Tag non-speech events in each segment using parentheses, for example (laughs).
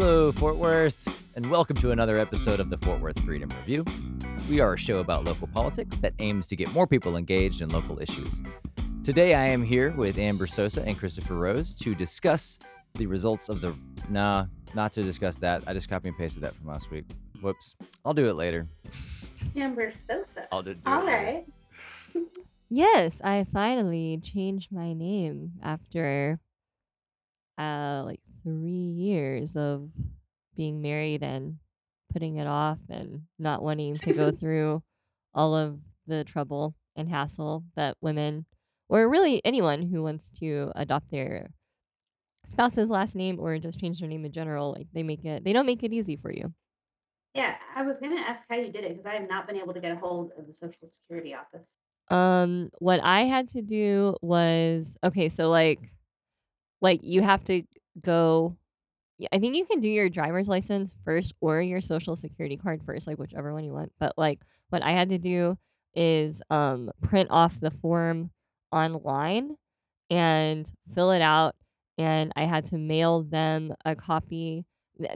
Hello, Fort Worth, and welcome to another episode of the Fort Worth Freedom Review. We are a show about local politics that aims to get more people engaged in local issues. Today, I am here with Amber Sosa and Christopher Rose to discuss the results of the. Nah, not to discuss that. I just copy and pasted that from last week. Whoops. I'll do it later. Amber Sosa. I'll do, do All it later. (laughs) Yes, I finally changed my name after uh like 3 years of being married and putting it off and not wanting to go (laughs) through all of the trouble and hassle that women or really anyone who wants to adopt their spouse's last name or just change their name in general like they make it they don't make it easy for you. Yeah, I was gonna ask how you did it because I have not been able to get a hold of the Social Security office. Um, what I had to do was okay, so like like you have to go I think you can do your driver's license first or your social security card first, like whichever one you want. But like what I had to do is um print off the form online and fill it out and I had to mail them a copy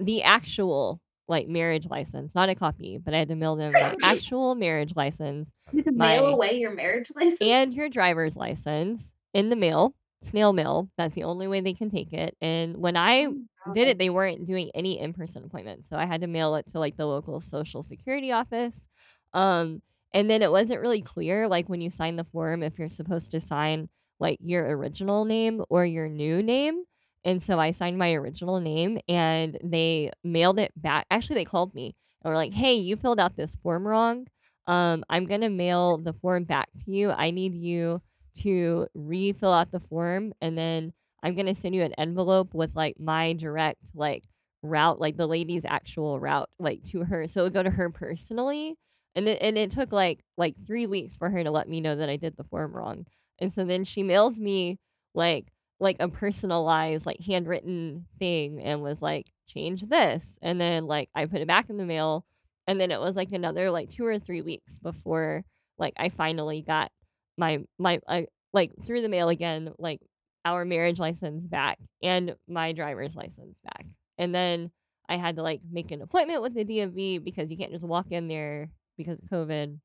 the actual like marriage license, not a copy, but I had to mail them the actual marriage license You can mail away your marriage (laughs) license. and your driver's license in the mail, snail mail. That's the only way they can take it. And when I Oh, did it, they weren't doing any in person appointments. So I had to mail it to like the local social security office. Um, and then it wasn't really clear, like when you sign the form, if you're supposed to sign like your original name or your new name. And so I signed my original name and they mailed it back. Actually, they called me and were like, hey, you filled out this form wrong. Um, I'm going to mail the form back to you. I need you to refill out the form and then I'm gonna send you an envelope with like my direct like route, like the lady's actual route, like to her. So it would go to her personally. And it, and it took like like three weeks for her to let me know that I did the form wrong. And so then she mails me like like a personalized like handwritten thing and was like change this and then like I put it back in the mail and then it was like another like two or three weeks before like I finally got my my I, like through the mail again like our marriage license back and my driver's license back. And then I had to like make an appointment with the DMV because you can't just walk in there because of COVID.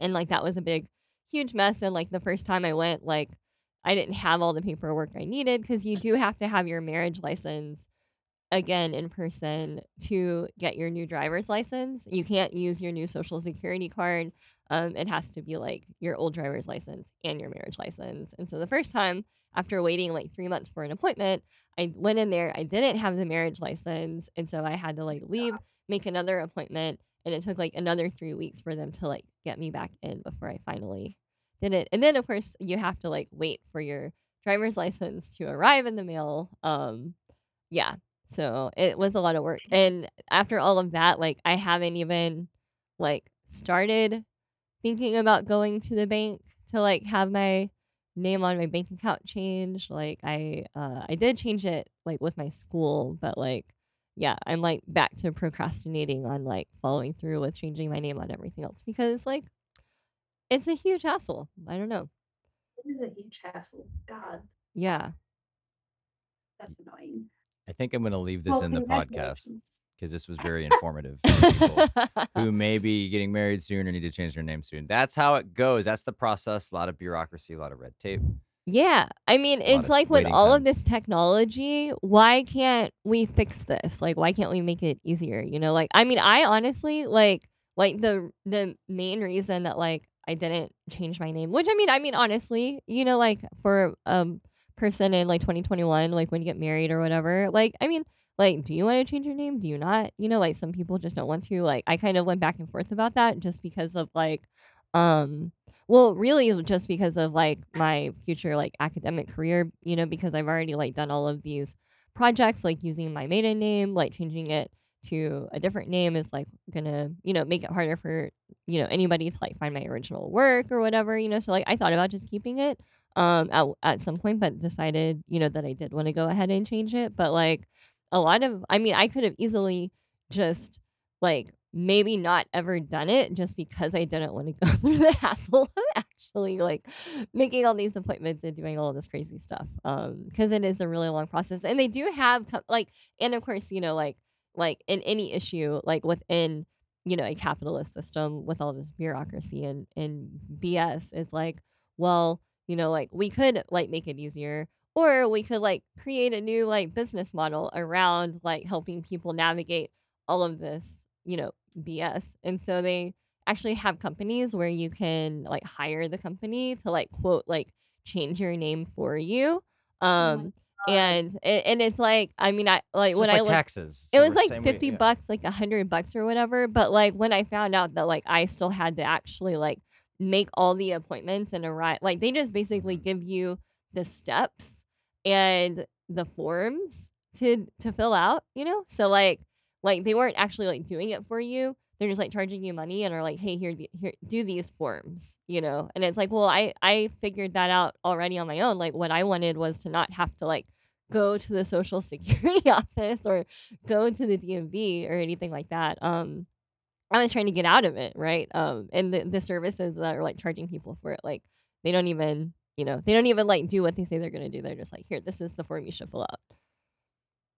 And like that was a big, huge mess. And like the first time I went, like I didn't have all the paperwork I needed because you do have to have your marriage license again in person to get your new driver's license. You can't use your new social security card. Um, it has to be like your old driver's license and your marriage license. And so the first time, after waiting like three months for an appointment, I went in there. I didn't have the marriage license, and so I had to like leave, make another appointment, and it took like another three weeks for them to like get me back in before I finally did it. And then of course you have to like wait for your driver's license to arrive in the mail. Um, yeah. So it was a lot of work. And after all of that, like I haven't even like started thinking about going to the bank to like have my name on my bank account changed. Like I uh I did change it like with my school, but like yeah, I'm like back to procrastinating on like following through with changing my name on everything else because like it's a huge hassle. I don't know. It is a huge hassle. God, Yeah. that's annoying. I think I'm going to leave this Well, in the podcast because this was very (laughs) informative for people who may be getting married soon or need to change their name soon. That's how it goes. That's the process. A lot of bureaucracy, a lot of red tape. Yeah. I mean, it's like with all of this technology, why can't we fix this? Like why can't we make it easier? You know, like I mean, I honestly like like the the main reason that like I didn't change my name, which I mean, I mean honestly, you know, like for um person in like 2021, like when you get married or whatever, like I mean, like do you want to change your name? Do you not? You know, like some people just don't want to. Like I kind of went back and forth about that just because of like um well, really just because of like my future like academic career, you know, because I've already like done all of these projects like using my maiden name, like changing it to a different name is like gonna, you know, make it harder for, you know, anybody to like find my original work or whatever, you know. So like I thought about just keeping it um at at some point but decided, you know, that I did want to go ahead and change it, but like a lot of I mean, I could have easily just like maybe not ever done it just because I didn't want to (laughs) go through the hassle of actually like making all these appointments and doing all this crazy stuff. Um, because it is a really long process, and they do have like, and of course, you know, like like in any issue, like within you know a capitalist system with all this bureaucracy and and BS, it's like, well, you know, like we could like make it easier. Or we could like create a new like business model around like helping people navigate all of this, you know, BS. And so they actually have companies where you can like hire the company to like quote like change your name for you. Oh Um God. and it, and it's like I mean I like It's when I like looked taxes. it so was like same way- 50 yeah. bucks, like a 100 bucks or whatever. But like when I found out that like I still had to actually like make all the appointments and arrive, like they just basically Mhm. give you the steps and the forms to to fill out, you know? So like like they weren't actually like doing it for you. They're just like charging you money and are like, "Hey, here, here, do these forms," you know. And it's like, well, I I figured that out already on my own. Like, what I wanted was to not have to like go to the social (laughs) security office or go to the DMV or anything like that. Um, I was trying to get out of it, right? Um, and the, the services that are like charging people for it, like they don't even, you know, they don't even like do what they say they're gonna do. They're just like, here, this is the form you should fill out.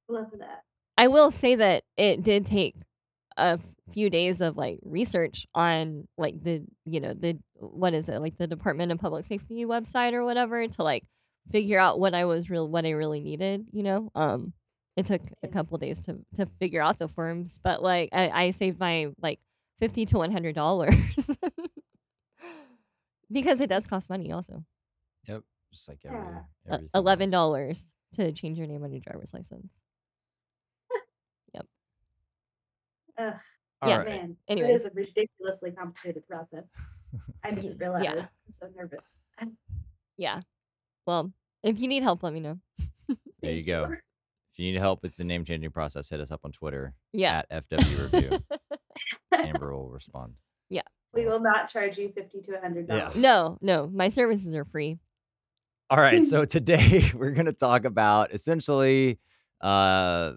Love that. I will say that it did take a few days of like research on like the you know the what is it like the Department of Public Safety website or whatever to like figure out what I was real what I really needed. You know, um, it took a Yeah. couple days to to figure out the forms, but like I, I saved my like fifty to one hundred dollars (laughs) because it does cost money also. Yep, just like every, Yeah. Everything Eleven dollars to change your name on your driver's license. (laughs) Yep. Ugh, All Yeah, right. man, Anyways. it is a ridiculously complicated process. I didn't (laughs) realize. yeah. I'm so nervous. Yeah. Well, if you need help, let me know. There you go. If you need help with the name changing process, hit us up on Twitter Yeah. at FW Review. (laughs) Amber will respond. Yeah. We will not charge you fifty to hundred Yeah. dollars. no, no, my services are free. All right, (laughs) so today (laughs) we're going to talk about essentially uh,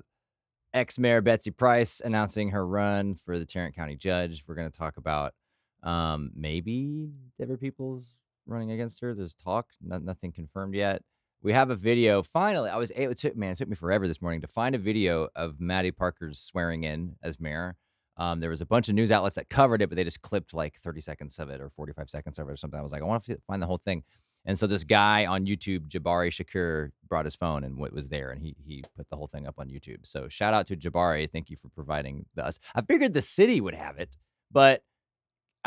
ex Mayor Betsy Price announcing her run for the Tarrant County Judge. We're going to talk about um, maybe Deborah Peoples running against her. There's talk, no, nothing confirmed yet. We have a video. Finally, I was able. Took man, it took me forever this morning to find a video of Mattie Parker's swearing in as mayor. Um, there was a bunch of news outlets that covered it, but they just clipped like 30 seconds of it or 45 seconds of it or something. I was like, I want to find the whole thing. And so this guy on YouTube, Jabari Shakur, brought his phone and what was there, and he he put the whole thing up on YouTube. So shout out to Jabari. Thank you for providing us. I figured the city would have it, but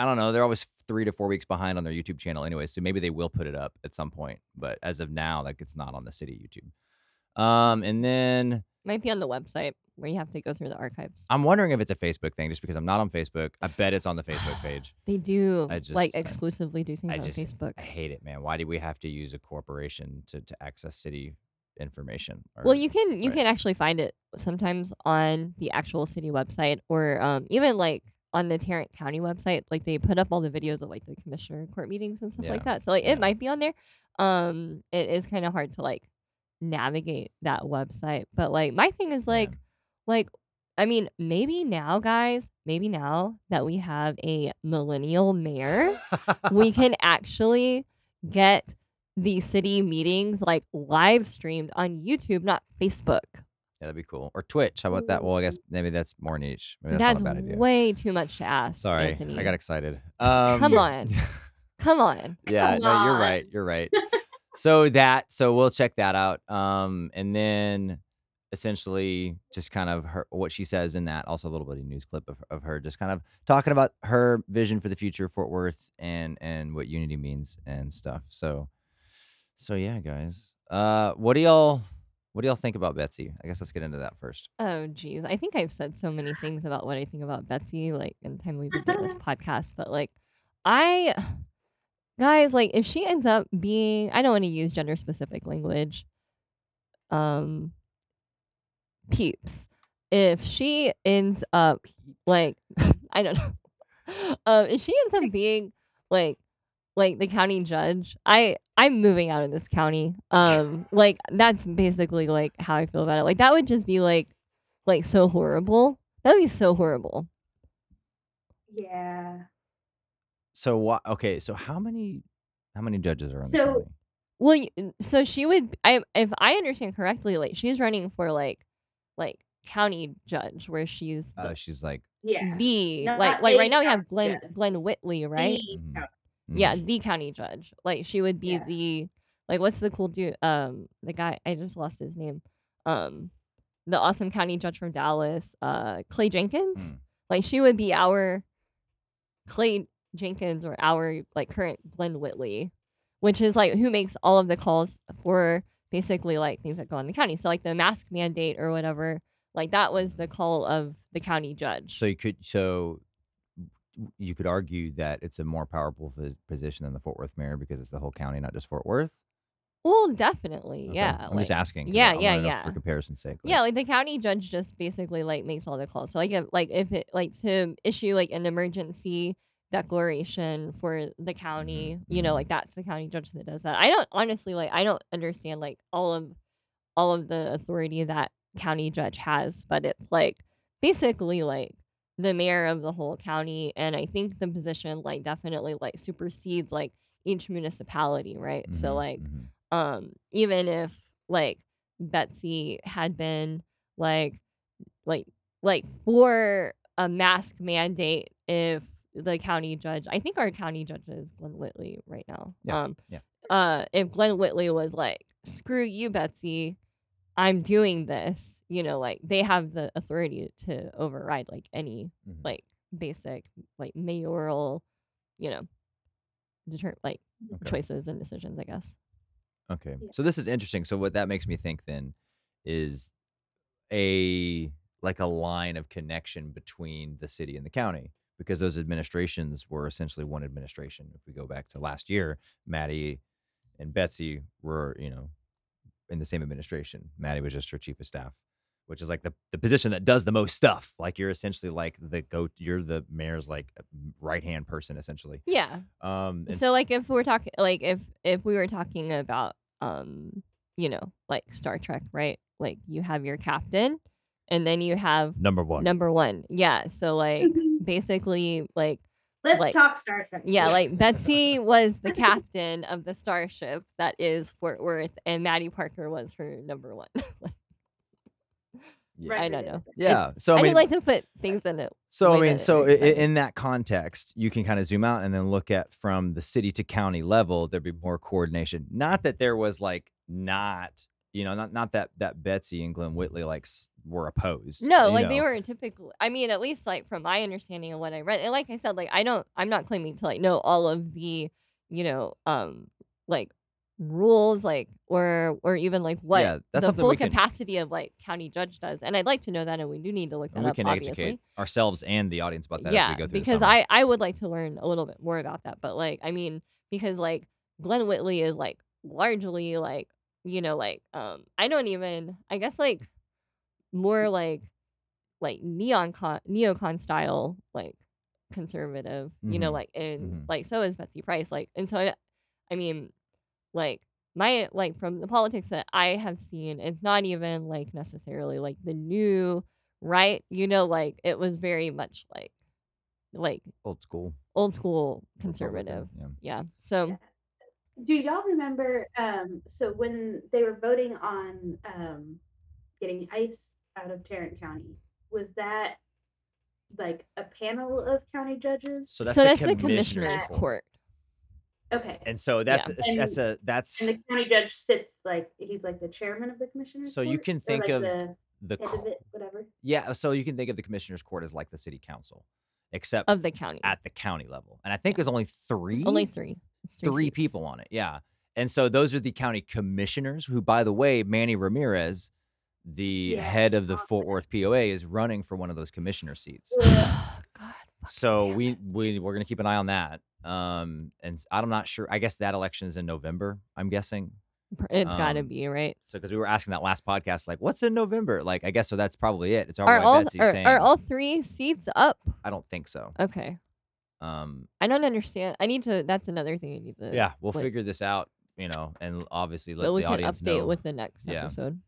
I don't know. They're always three to four weeks behind on their YouTube channel anyway, so maybe they will put it up at some point. But as of now, like it's not on the city YouTube. Um, and then Might be on the website where you have to go through the archives. I'm wondering if it's a Facebook thing, just because I'm not on Facebook. I bet it's on the Facebook (sighs) page. They do I just- like exclusively do things I on just Facebook. I hate it, man. Why do we have to use a corporation to, to access city information? Well, you can you right. can actually find it sometimes on the actual city website or um, even like on the Tarrant County website. Like they put up all the videos of like the commissioner court meetings and stuff like that. So like yeah. it might be on there. Um, it is kind of hard to like navigate that website. But like my thing is Yeah. like like I mean maybe now guys maybe now that we have a millennial mayor we (laughs) can actually get the city meetings like live streamed on YouTube, not Facebook. Yeah, that'd be cool. Or Twitch. How about that? Well, I guess maybe that's more niche. Maybe that's, That's, not a bad idea. way too much to ask. Sorry, Anthony. I got excited. Um, Come on. (laughs) Come on. yeah, Come no, you're on. right. You're right. (laughs) so that, so we'll check that out. Um, and then essentially just kind of her what she says in that. Also, a little bit of news clip of, of her just kind of talking about her vision for the future of Fort Worth and and what unity means and stuff. So, so yeah, guys. Uh, what do y'all what do y'all think about Betsy? I guess let's get into that first. Oh geez. I think I've said so many things about what I think about Betsy, like in the time we've been doing this (laughs) podcast, but like I guys, like if she ends up being I don't want to use gender specific language. Um peeps. If she ends up like (laughs) I don't know. (laughs) Um, if she ends up being like like the county judge, I I'm moving out of this county. Um, (laughs) like that's basically like how I feel about it. Like that would just be like like so horrible. That would be so horrible. Yeah. So what? Okay, so how many How many judges are on the So- county? Well, y- so she would. I if I understand correctly, like she's running for like, like county judge, where she's the, Uh, she's like, Yeah. the Not like like right now we have Glen judge. Glen Whitley, right? The Mhm. County. Yeah, the county judge. Like she would be Yeah. the like what's the cool dude? Um, the guy I just lost his name. Um, the awesome county judge from Dallas, uh, Clay Jenkins. Mm. Like she would be our Clay Jenkins or our like current Glen Whitley, which is like who makes all of the calls for basically like things that go on the county. So like the mask mandate or whatever. Like that was the call of the county judge. So you could so you could argue that it's a more powerful pos- position than the Fort Worth mayor because it's the whole county, not just Fort Worth. well, definitely, Okay. yeah. I'm just asking. yeah, yeah, yeah. For comparison's sake. Yeah, like- like the county judge just basically like makes all the calls. So like if like if it like to issue like an emergency declaration for the county, you know, mhm. like that's the county judge that does that. I don't honestly like I don't understand like all of all of the authority that county judge has, but it's like basically like the mayor of the whole county and I think the position like definitely like supersedes like each municipality, right? So Mhm, like mhm. um even if like betsy had been like like like for a mask mandate if the county judge i think our county judge is glen whitley right now Yeah, um yeah. uh if glen whitley was like screw you betsy i'm doing this you know like they have the authority to override like any Mhm. like basic like mayoral you know deter like Okay. choices and decisions i guess Okay. Yeah. So this is interesting. So what that makes me think then is a like a line of connection between the city and the county because those administrations were essentially one administration. If we go back to last year, Mattie and Betsy were, you know, in the same administration. Mattie was just her chief of staff, which is like the, the position that does the most stuff. Like you're essentially like the go you're the mayor's like right hand person essentially. yeah Um so like if we're talking like if if we were talking about um you know like star trek right like you have your captain and then you have number one. number one yeah so like basically like Let's like- talk Star Trek. yeah like (laughs) betsy was the (laughs) captain of the starship that is fort worth and mattie parker was her number one (laughs) Yeah. i don't know Yeah. So i, I mean, do like to put things in it so I mean, so are i- i- exciting. in that context, you can kind of zoom out and then look at from the city to county level. There'd be more coordination. Not that there was like not, you know, not not that that Betsy and Glen Whitley like s- were opposed. No, like they were typical. I mean, at least like from my understanding of what I read, and like I said, like I don't, I'm not claiming to like know all of the, you know, um, like rules, like or or even like what Yeah, that's the full we can- capacity of like county judge does, and I'd like to know that, and we do need to look that we up, can obviously. educate ourselves and the audience about that yeah, as we go through because. I I would like to learn a little bit more about that, but like I mean, because like Glen Whitley is like largely like you know like um I don't even I guess like more like like neon con neocon style like conservative you know Mhm, like and mhm. like so is Betsy Price like and so I, I mean like my like from the politics that I have seen it's not even like necessarily like the new right you know like it was very much like like old school old school conservative Yeah. yeah so Do y'all remember? Um, so when they were voting on um, getting ice out of Tarrant County, was that like a panel of county judges? So that's so the that's the commissioner's commissioner's court. court okay. And so that's And- that's a that's and the county judge sits like he's like the chairman of the commissioners. So you court? can think like, of the the co- of it, whatever. yeah. So you can think of the commissioner's court as like the city council, except of the county at the county level. And I think there's only three only three It's three seats. people on it. Yeah. And so those are the county commissioners who, by the way, Manny Ramirez, the Yeah, head of the Fort. Worth POA, is running for one of those commissioner seats. (sighs) God So we we we're gonna keep an eye on that. Um, and I'm not sure. I guess that election is in November. I'm guessing. Pr- it's gotta um, be right So because we were asking that last podcast, like, what's in November? Like, I guess so. That's probably it. It's are probably all like Betsy are, saying. are all three seats up I don't think so. okay Um, I don't understand I need to that's another thing I need to yeah, we'll like- figure this out. You know, and obviously let that we the can audience update know. with the next Yeah. episode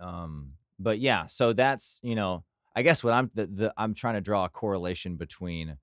um but yeah so that's you know i guess what i'm the, the i'm trying to draw a correlation between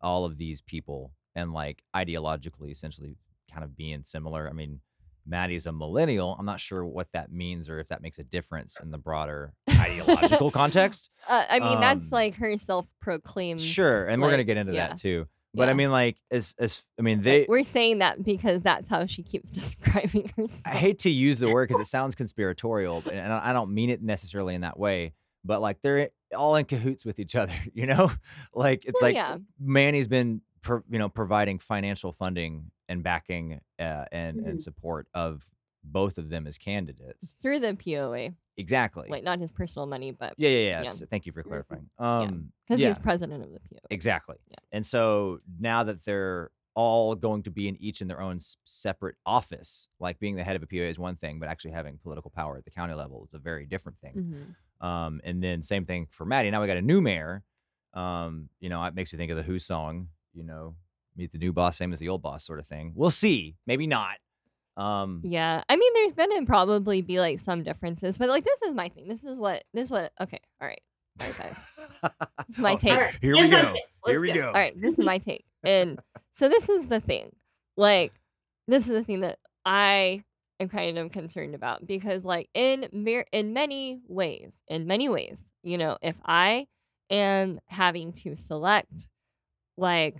all of these people and like ideologically essentially kind of being similar. I mean, Mattie's a millennial. I'm not sure what that means or if that makes a difference in the broader ideological (laughs) context. Uh, I mean, that's Um, like her self-proclaimed. Sure, and we're gonna get into yeah. that too. But I mean, like, as as I mean, they. we're saying that because that's how she keeps (laughs) describing herself. I hate to use the word because it sounds conspiratorial, but- and I don't mean it necessarily in that way. But like, they're all in cahoots with each other, (laughs) you know. Like, it's Well, like yeah. Manny's been, pro, you know, providing financial funding and backing uh, and and Mhm. support of both of them as candidates. through the POA, Exactly. like not his personal money, but yeah, yeah, yeah. yeah. So thank you for Mhm. clarifying. Um, because yeah. he's president of the POA. Exactly. Yeah. And so now that they're all going to be in each in their own separate office, like being the head of a POA is one thing, but actually having political power at the county level is a very different thing. Mhm. Um, and then same thing for Mattie. Now we got a new mayor. Um, you know, it makes me think of the Who song, you know, meet the new boss, same as the old boss sort of thing. We'll see. Maybe not. Um, Yeah, I mean, there's gonna probably be like some differences, but like this is my thing. This is what this is what. Okay, all right, all right, guys. This is (laughs) my Oh, take. All right, Here we go. Here we go. All right, this is my take. And (laughs) so this is the thing. Like this is the thing that I am kind of concerned about because like in mer- in many ways, in many ways, you know, if I am having to select like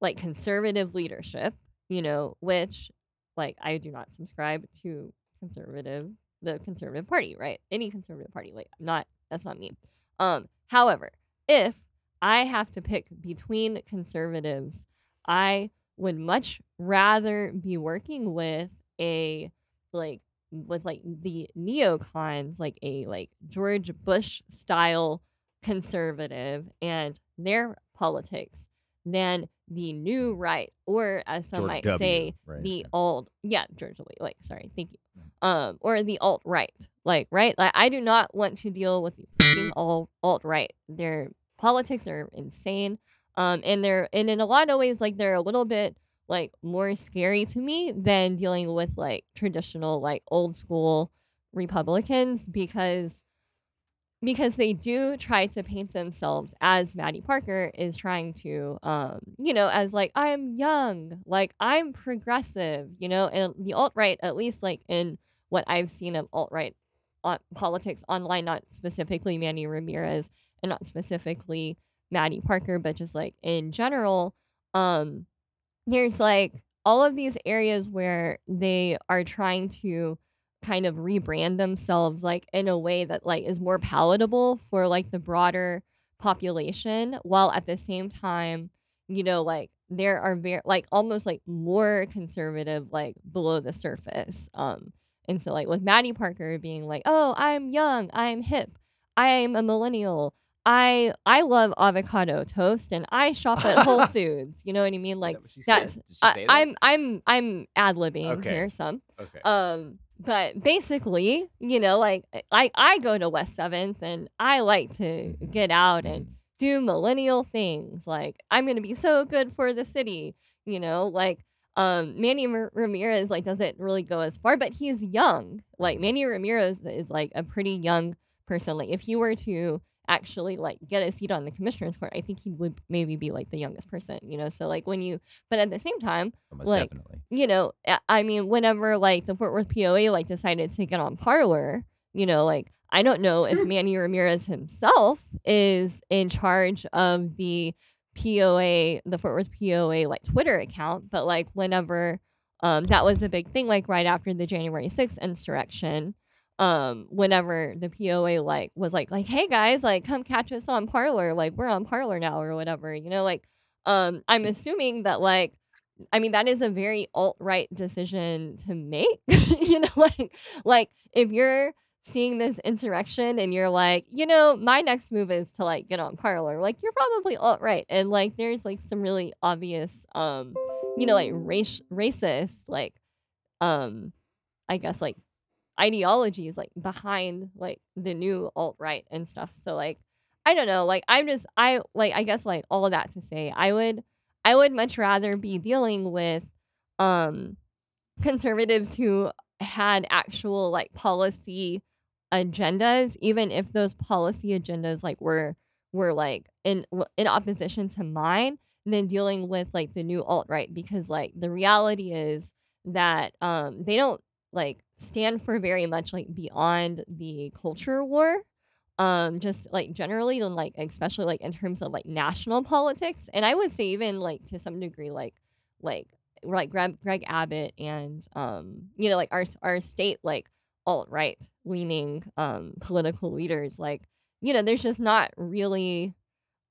like conservative leadership, you know, which like I do not subscribe to conservative the conservative party, right? Any conservative party. Like I'm not that's not me. Um however, if I have to pick between conservatives, I would much rather be working with a like with like the neocons, like a like George Bush style conservative and their politics than the new right, or as some George might W, say, right, the alt yeah, George W. Like, sorry, thank you. Um, or the alt right. Like, right? Like I do not want to deal with the fucking (coughs) alt alt right. Their politics are insane. Um, and they're and in a lot of ways, like they're a little bit like more scary to me than dealing with like traditional like old school Republicans because because they do try to paint themselves as Mattie Parker is trying to um you know as like I'm young like I'm progressive you know and the alt right at least like in what I've seen of alt right politics online not specifically Manny Ramirez and not specifically Mattie Parker but just like in general um there's like all of these areas where they are trying to kind of rebrand themselves like in a way that like is more palatable for like the broader population while at the same time you know like there are very like almost like more conservative like below the surface um and so like with Mattie Parker being like oh I'm young I'm hip I'm a millennial I I love avocado toast and I shop at Whole (laughs) Foods you know what I mean like that what she said? that's I, that? I'm I'm I'm ad libbing Okay. here some okay. um, but basically, you know, like I I go to West Seventh and I like to get out and do millennial things. Like I'm gonna be so good for the city, you know. Like um, Manny Mar- Ramirez like doesn't really go as far, but he's young. Like Manny Ramirez is like a pretty young person. Like if you were to actually like get a seat on the commissioner's court, I think he would maybe be like the youngest person, you know. So like when you, but at the same time Almost like, definitely. you know, I- I mean, whenever like the Fort Worth POA like decided to get on Parler, you know, like I don't know if (laughs) Manny Ramirez himself is in charge of the POA, the Fort Worth POA like Twitter account, but like whenever um that was a big thing, like right after the January 6th insurrection, um, whenever the POA like was like like, hey guys, like come catch us on Parler, like we're on Parler now or whatever, you know, like um I'm assuming that like I mean, that is a very alt right decision to make. (laughs) you know, like like if you're seeing this insurrection and you're like, you know, my next move is to like get on parler, like you're probably alt right. And like there's like some really obvious um, you know, like race racist, like um I guess like ideologies like behind like the new alt right and stuff. So like I don't know, like I'm just I like I guess like all of that to say I would I would much rather be dealing with um conservatives who had actual like policy agendas even if those policy agendas like were were like in in opposition to mine than dealing with like the new alt right because like the reality is that um they don't like stand for very much like beyond the culture war um just like generally and like especially like in terms of like national politics. And i would say even like to some degree like like like greg, greg abbott and um you know like our our state like alt right leaning um political leaders like you know there's just not really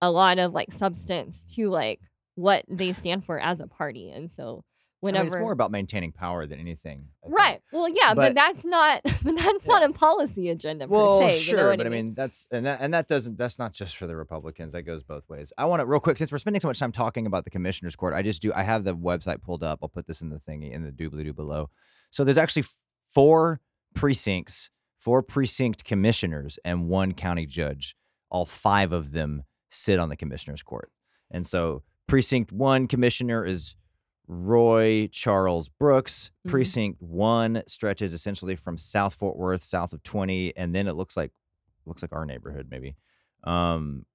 a lot of like substance to like what they stand for as a party. And so I mean, it's more about maintaining power than anything. Right well yeah But- but, that's not (laughs) but that's Yeah. not a policy agenda per Well, se sure, you know but I I mean? mean that's and that and that doesn't that's not just for the Republicans. That goes both ways. I want to real quick since we're spending so much time talking about the commissioners' court. I just do. I have the website pulled up. I'll put this in the thingy in the doobly doo below. So there's actually four precincts, four precinct commissioners, and one county judge. All five of them sit on the commissioners' court. And so precinct one commissioner is Roy Charles Brooks. Mhm. Precinct one stretches essentially from South Fort Worth, south of 20, and then it looks like looks like our neighborhood maybe. Um,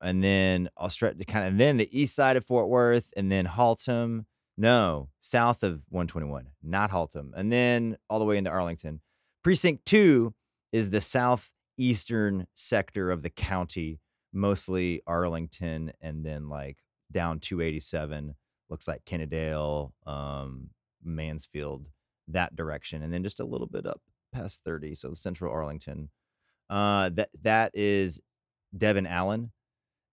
and then I'll stretch kind of then the east side of Fort Worth, and then Haltom. No, south of 121, not Haltom, and then all the way into Arlington. Precinct two is the southeastern sector of the county, mostly Arlington, and then like down 287 looks like Kennedale, um, Mansfield, that direction, and then just a little bit up past 30, so central Arlington. Uh, that that is Devan Allen,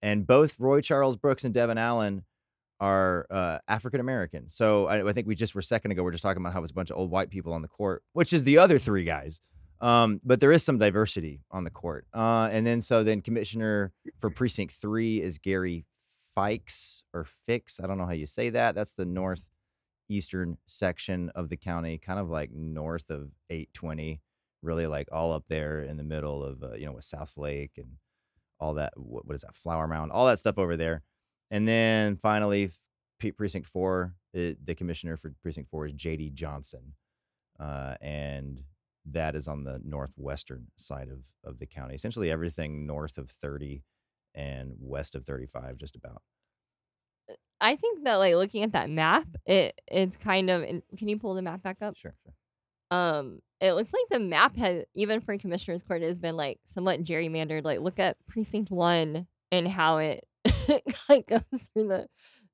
and both Roy Charles Brooks and Devan Allen are uh, African American. So I, I think we just were a second ago. We are just talking about how it's a bunch of old white people on the court, which is the other three guys. Um, but there is some diversity on the court. Uh, and then so then commissioner for precinct three is Gary Fikes or Fix. I don't know how you say that. That's the northeastern section of the county, kind of like north of 820, really like all up there in the middle of uh, you know with Southlake and all that. What, what is that? Flower Mound, all that stuff over there. And then finally, precinct four, uh, the commissioner for precinct four is J.D. Johnson, uh, and that is on the northwestern side of of the county. Essentially, everything north of 30 and west of 35, just about. I think that like looking at that map, it it's kind of. Can you pull the map back up? Sure, sure. Um, it looks like the map has even for commissioners court has been like somewhat gerrymandered. Like look at precinct one and how it (laughs) like goes through the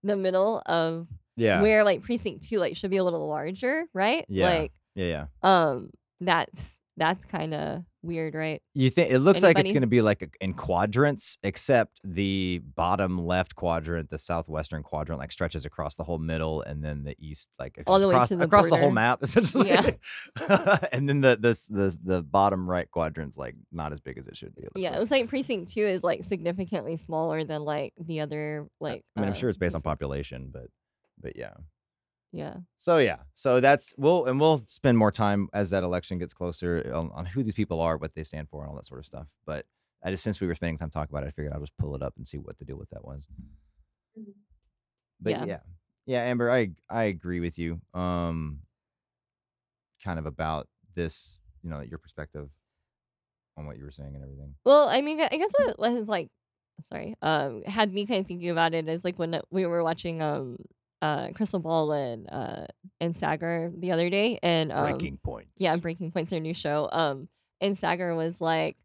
the middle of Yeah, where like precinct two like should be a little larger, right? Yeah. Like yeah, yeah. um that's that's kind of weird, right? You think it looks like it's Anybody? going to be like a, in quadrants, except the bottom left quadrant, the southwestern quadrant, like stretches across the whole middle, and then the east, like All the way across, to the across the whole border. map, (laughs) essentially. Yeah. (laughs) and then the this the the bottom right quadrant's like not as big as it should be. It looks Yeah, like. it was like precinct two is like significantly smaller than like the other like. I mean, I'm uh, sure it's based on population, but but yeah. Yeah. So yeah, so that's we'll and we'll spend more time as that election gets closer on, on who these people are, what they stand for, and all that sort of stuff. But I just since we were spending time talking about it, I figured I'll just pull it up and see what the deal with that was. Mhm. But Yeah. yeah. yeah, Amber, I I agree with you. Um, kind of about this, you know, your perspective on what you were saying and everything. Well, I mean, I guess what was like, sorry, um, had me kind of thinking about it is like when we were watching um uh Krystal Ball and uh and Saagar the other day, and um, Breaking points. yeah, Breaking Point's their new show. Um, and Saagar was like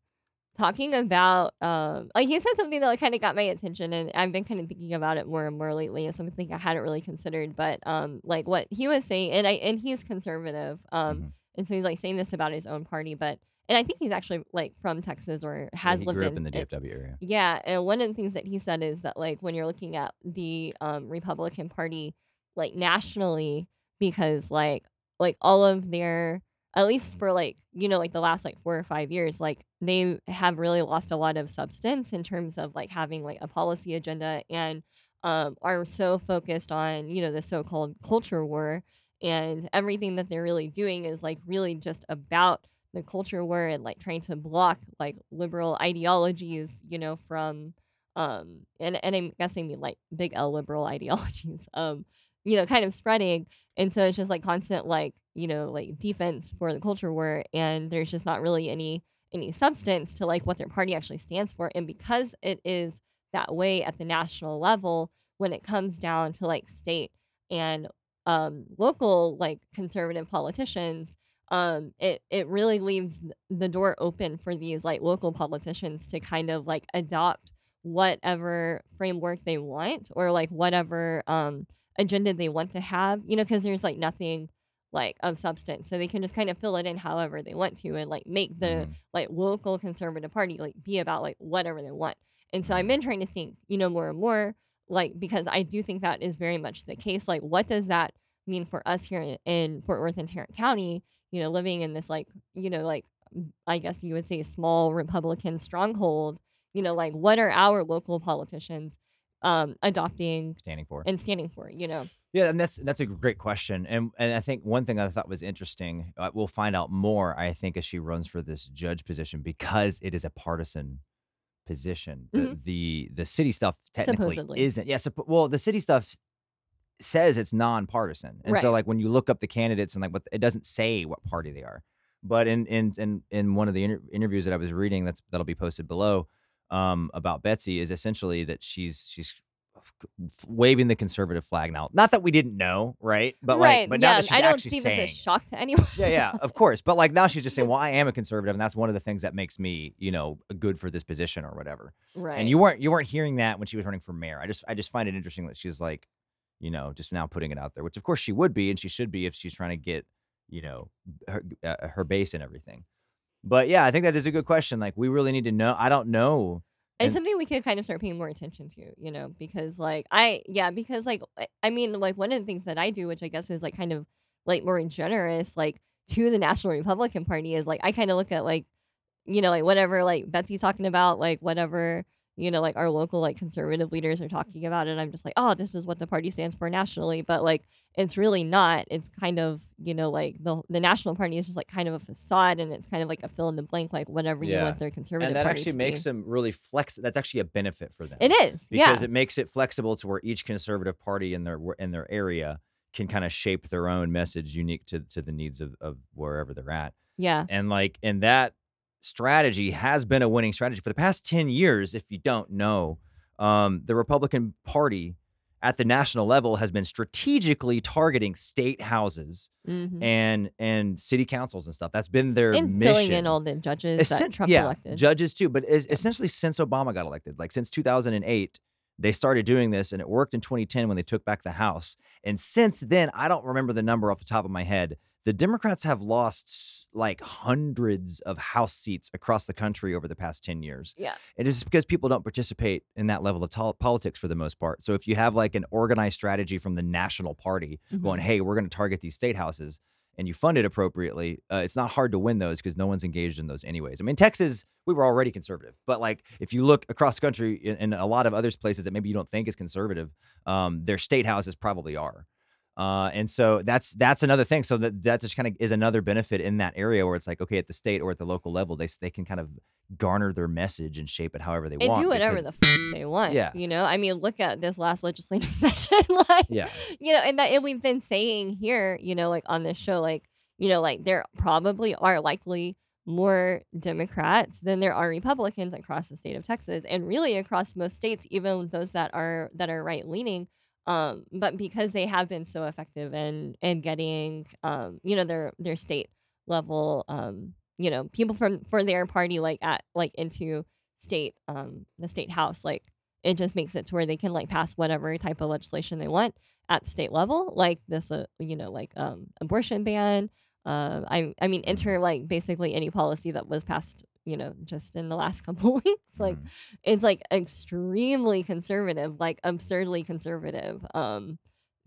talking about um like he said something that like kind of got my attention and I've been kind of thinking about it more and more lately. It's something I hadn't really considered, but um like what he was saying and I and he's conservative. Um Mhm. and so he's like saying this about his own party, but and I think he's actually like from Texas or Yeah, has he lived in, up in the DFW area. yeah, and one of the things that he said is that like when you're looking at the um Republican Party like nationally because like like all of their at least for like you know like the last like 4 or 5 years like they have really lost a lot of substance in terms of like having like a policy agenda and um are so focused on you know the so-called culture war and everything that they're really doing is like really just about the culture war and like trying to block like liberal ideologies, you know, from um and and I'm guessing mean like big L liberal (laughs) ideologies, um, you know, kind of spreading. And so it's just like constant like, you know, like defense for the culture war and there's just not really any any substance to like what their party actually stands for. And because it is that way at the national level, when it comes down to like state and um local like conservative politicians um it it really leaves the door open for these like local politicians to kind of like adopt whatever framework they want or like whatever um agenda they want to have you know because there's like nothing like of substance so they can just kind of fill it in however they want to and like make the Mhm. like local conservative party like be about like whatever they want and so i've Mhm. been trying to think you know more and more like because i do think that is very much the case like what does that mean for us here in, in fort worth and tarrant county you know living in this like you know like I guess you would say small republican stronghold you know like what are our local politicians um adopting Standing for. and standing for you know Yeah, and that's that's a great question, and and I think one thing I thought was interesting. Uh, we'll find out more. I think as she runs for this judge position because it is a partisan position. The Mhm. the, the city stuff technically Supposedly. isn't. Yeah, suppo- well, the city stuff says it's nonpartisan, and so like when you look up the candidates and like what it doesn't say what party they are. But in in in in one of the inter- interviews that I was reading, that's that'll be posted below, um, about Betsy is essentially that she's she's waving the conservative flag now. Not that we didn't know, right? But like, right but now that she's i don't actually think saying, it's a shock to anyone yeah, yeah, of course. But like now she's just saying, (laughs) well, I am a conservative, and that's one of the things that makes me, you know, good for this position or whatever. right And you weren't you weren't hearing that when she was running for mayor. I just I just find it interesting that she's like, you know, just now putting it out there, which of course she would be, and she should be if she's trying to get, you know, her uh, her base and everything. But yeah, I think that is a good question. Like, we really need to know. I don't know. it's And- something we could kind of start paying more attention to, you know, because like I yeah, because like I- I mean like one of the things that I do, which I guess is like kind of like more generous, like to the National Republican Party is like I kind of look at like you know like whatever like Betsy's talking about, like whatever you know like our local like conservative leaders are talking about it. I'm just like, oh, this is what the party stands for nationally, but like it's really not. It's kind of you know like the the National Party is just like kind of a facade, and it's kind of like a fill in the blank, like whatever you want their conservative and that party actually makes be. them really flex. That's actually a benefit for them. It is, yeah. because it makes it flexible to where each conservative party in their in their area can kind of shape their own message unique to to the needs of, of wherever they're at. Yeah. And like and that strategy has been a winning strategy for the past 10 years if you don't know. Um, the Republican Party at the national level has been strategically targeting state houses Mm-hmm. and and city councils and stuff. That's been their And mission. filling in all the judges that Trump yeah, elected. judges too. But es- essentially, since Obama got elected, like since 2008, they started doing this, and it worked in 2010 when they took back the House. And since then, I don't remember the number off the top of my head. The Democrats have lost like hundreds of House seats across the country over the past 10 years. yeah. It is because people don't participate in that level of tol- politics for the most part. So if you have like an organized strategy from the national party going, Mhm. hey, we're going to target these state houses, and you fund it appropriately, uh, it's not hard to win those because no one's engaged in those anyways. I mean, Texas, we were already conservative, but like if you look across the country in, in a lot of other places that maybe you don't think is conservative, um, their state houses probably are. Uh, and so that's that's another thing. So that that just kind of is another benefit in that area where it's like okay, at the state or at the local level, they they can kind of garner their message and shape it however they And want. do whatever because- the fuck they want. Yeah. You know, I mean, look at this last legislative (laughs) session. (laughs) like, yeah, you know, and that and we've been saying here, you know, like on this show, like, you know, like there probably are likely more Democrats than there are Republicans across the state of Texas and really across most states, even those that are that are right leaning. Um, but because they have been so effective in in getting um, you know, their their state level um, you know, people from for their party like at like into state um the state house, like it just makes it to where they can like pass whatever type of legislation they want at state level, like this, uh, you know, like um, abortion ban. Uh, I I mean, enter like basically any policy that was passed, you know, just in the last (laughs) couple weeks. Like Mhm. it's like extremely conservative, like absurdly conservative, um,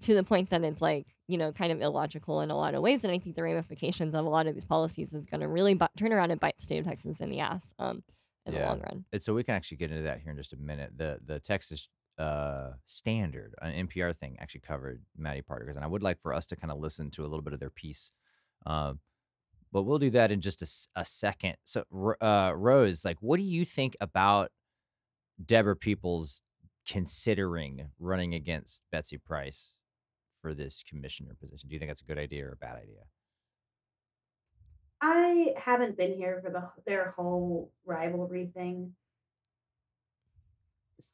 to the point that it's like you know kind of illogical in a lot of ways. And I think the ramifications of a lot of these policies is going to really bu- turn around and bite the state of Texas in the ass, um, in the long run. And so we can actually get into that here in just a minute. The the Texas uh, Standard, an NPR thing, actually covered Mattie Partakers, and I would like for us to kind of listen to a little bit of their piece. Um, but we'll do that in just a second. So, uh, Rose, like, what do you think about Deborah Peoples considering running against Betsy Price for this commissioner position? Do you think that's a good idea or a bad idea? I haven't been here for the their whole rivalry thing.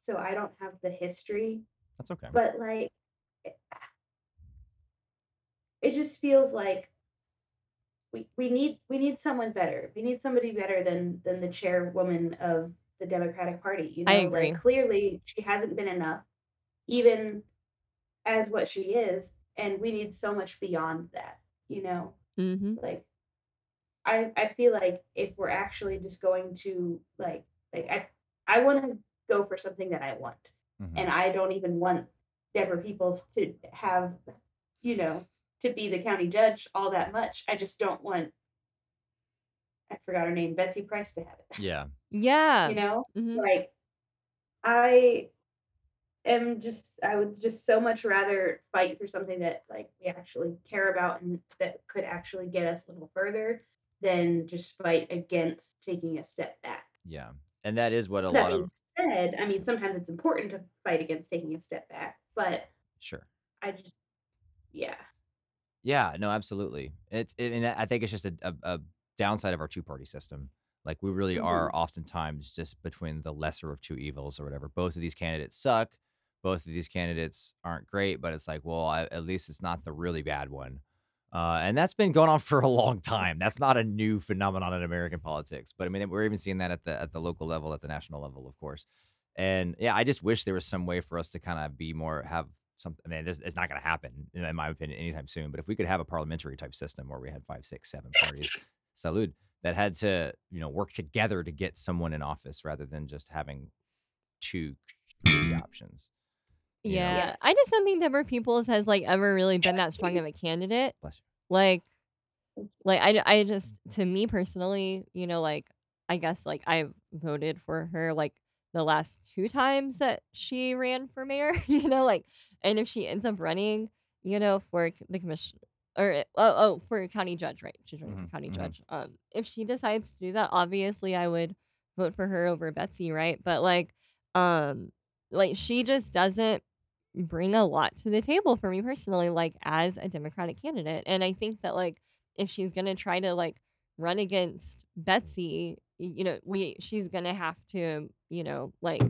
So I don't have the history That's okay. but like it, it just feels like we, we need we need someone better. We need somebody better than than the chairwoman of the Democratic Party. You know, I agree. like clearly she hasn't been enough, even as what she is, and we need so much beyond that. You know, Mm-hmm. like I I feel like if we're actually just going to like like I I want to go for something that I want, Mhm. and I don't even want Deborah Peoples to have, you know, to be the county judge all that much. I just don't want. I forgot her name, Betsy Price, to have it. (laughs) Yeah. Yeah. You know, hmm like I am just I would just so much rather fight for something that like we actually care about and that could actually get us a little further than just fight against taking a step back. Yeah. And that is what a That lot of said, I mean sometimes it's important to fight against taking a step back, but sure. I just yeah. Yeah, no, absolutely. It's it, and I think it's just a, a, a downside of our two party system. Like we really are Mhm. oftentimes just between the lesser of two evils or whatever. Both of these candidates suck. Both of these candidates aren't great, but it's like, well, I, at least it's not the really bad one. Uh, and that's been going on (laughs) for a long time. That's not a new phenomenon in American politics. But I mean, we're even seeing that at the at the local level, at the national level, of course. And yeah, I just wish there was some way for us to kind of be more have some. I mean, this, it's not going to happen, in in my opinion, anytime soon. But if we could have a parliamentary type system where we had five, six, seven parties, salute, that had to you know work together to get someone in office rather than just having two shitty options. Yeah. Yeah. I just don't think Deborah Peoples has like ever really been that strong of a candidate. Like, like I, I just to me personally, you know, like I guess like I've voted for her like the last two times that she ran for mayor, (laughs) you know, like and if she ends up running, you know, for the commission or uh, oh oh for a county judge, right? She's running Mhm, for county mhm. judge. Um, if she decides to do that, obviously I would vote for her over Betsy, right? But like, um, like she just doesn't bring a lot to the table for me personally, like as a Democratic candidate. And I think that like if she's gonna try to like run against Betsy, you know, we she's gonna have to, you know, like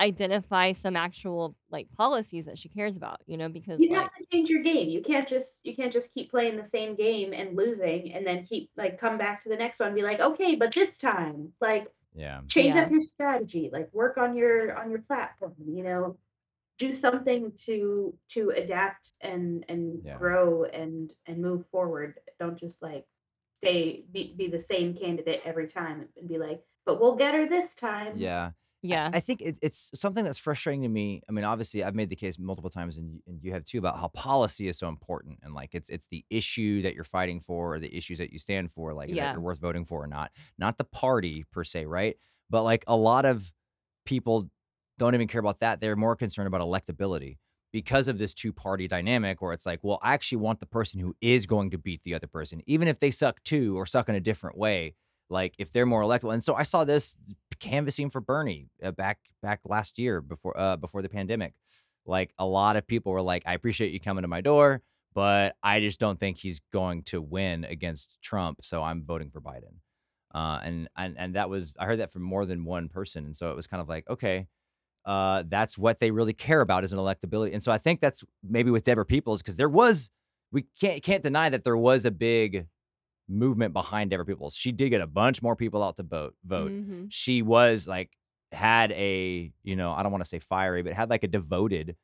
identify some actual like policies that she cares about, you know, because You like have to change your game. You can't just you can't just keep playing the same game and losing and then keep like come back to the next one and be like, okay, but this time, like Yeah. change Yeah. up your strategy, like work on your on your platform, you know, do something to to adapt and and Yeah. grow and and move forward. Don't just like stay be, be the same candidate every time and be like, but we'll get her this time. Yeah. Yeah. I think it, it's something that's frustrating to me. I mean, obviously, I've made the case multiple times, and you, and you have too, about how policy is so important, and like it's it's the issue that you're fighting for, or the issues that you stand for, like that you're worth voting for or not, not the party per se, right? But like a lot of people don't even care about that; they're more concerned about electability because of this two party dynamic, where it's like, well, I actually want the person who is going to beat the other person, even if they suck too or suck in a different way like if they're more electable. And so I saw this canvassing for Bernie uh, back back last year before uh before the pandemic. Like a lot of people were like, I appreciate you coming to my door, but I just don't think he's going to win against Trump, so I'm voting for Biden. Uh, and and and that was I heard that from more than one person, and so it was kind of like, okay, uh, that's what they really care about is an electability. And so I think that's maybe with Deborah Peoples because there was we can't can't deny that there was a big movement behind Deborah Peoples. She did get a bunch more people out to vote. Vote. Mhm. She was like had a you know I don't want to say fiery, but had like a devoted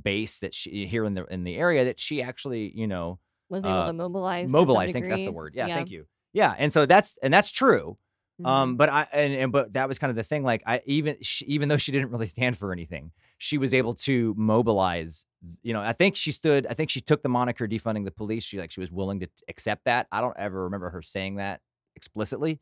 base that she here in the in the area that she actually you know Was able uh, to mobilize. to mobilize. I think that's the word. Yeah, Yeah. thank you. Yeah, and so that's and that's true. Um, Mhm. but I and, and but that was kind of the thing. Like I even she, even though she didn't really stand for anything, she was able to mobilize. You know, I think she stood. I think she took the moniker defunding the police. She like she was willing to t- accept that. I don't ever remember her saying that explicitly,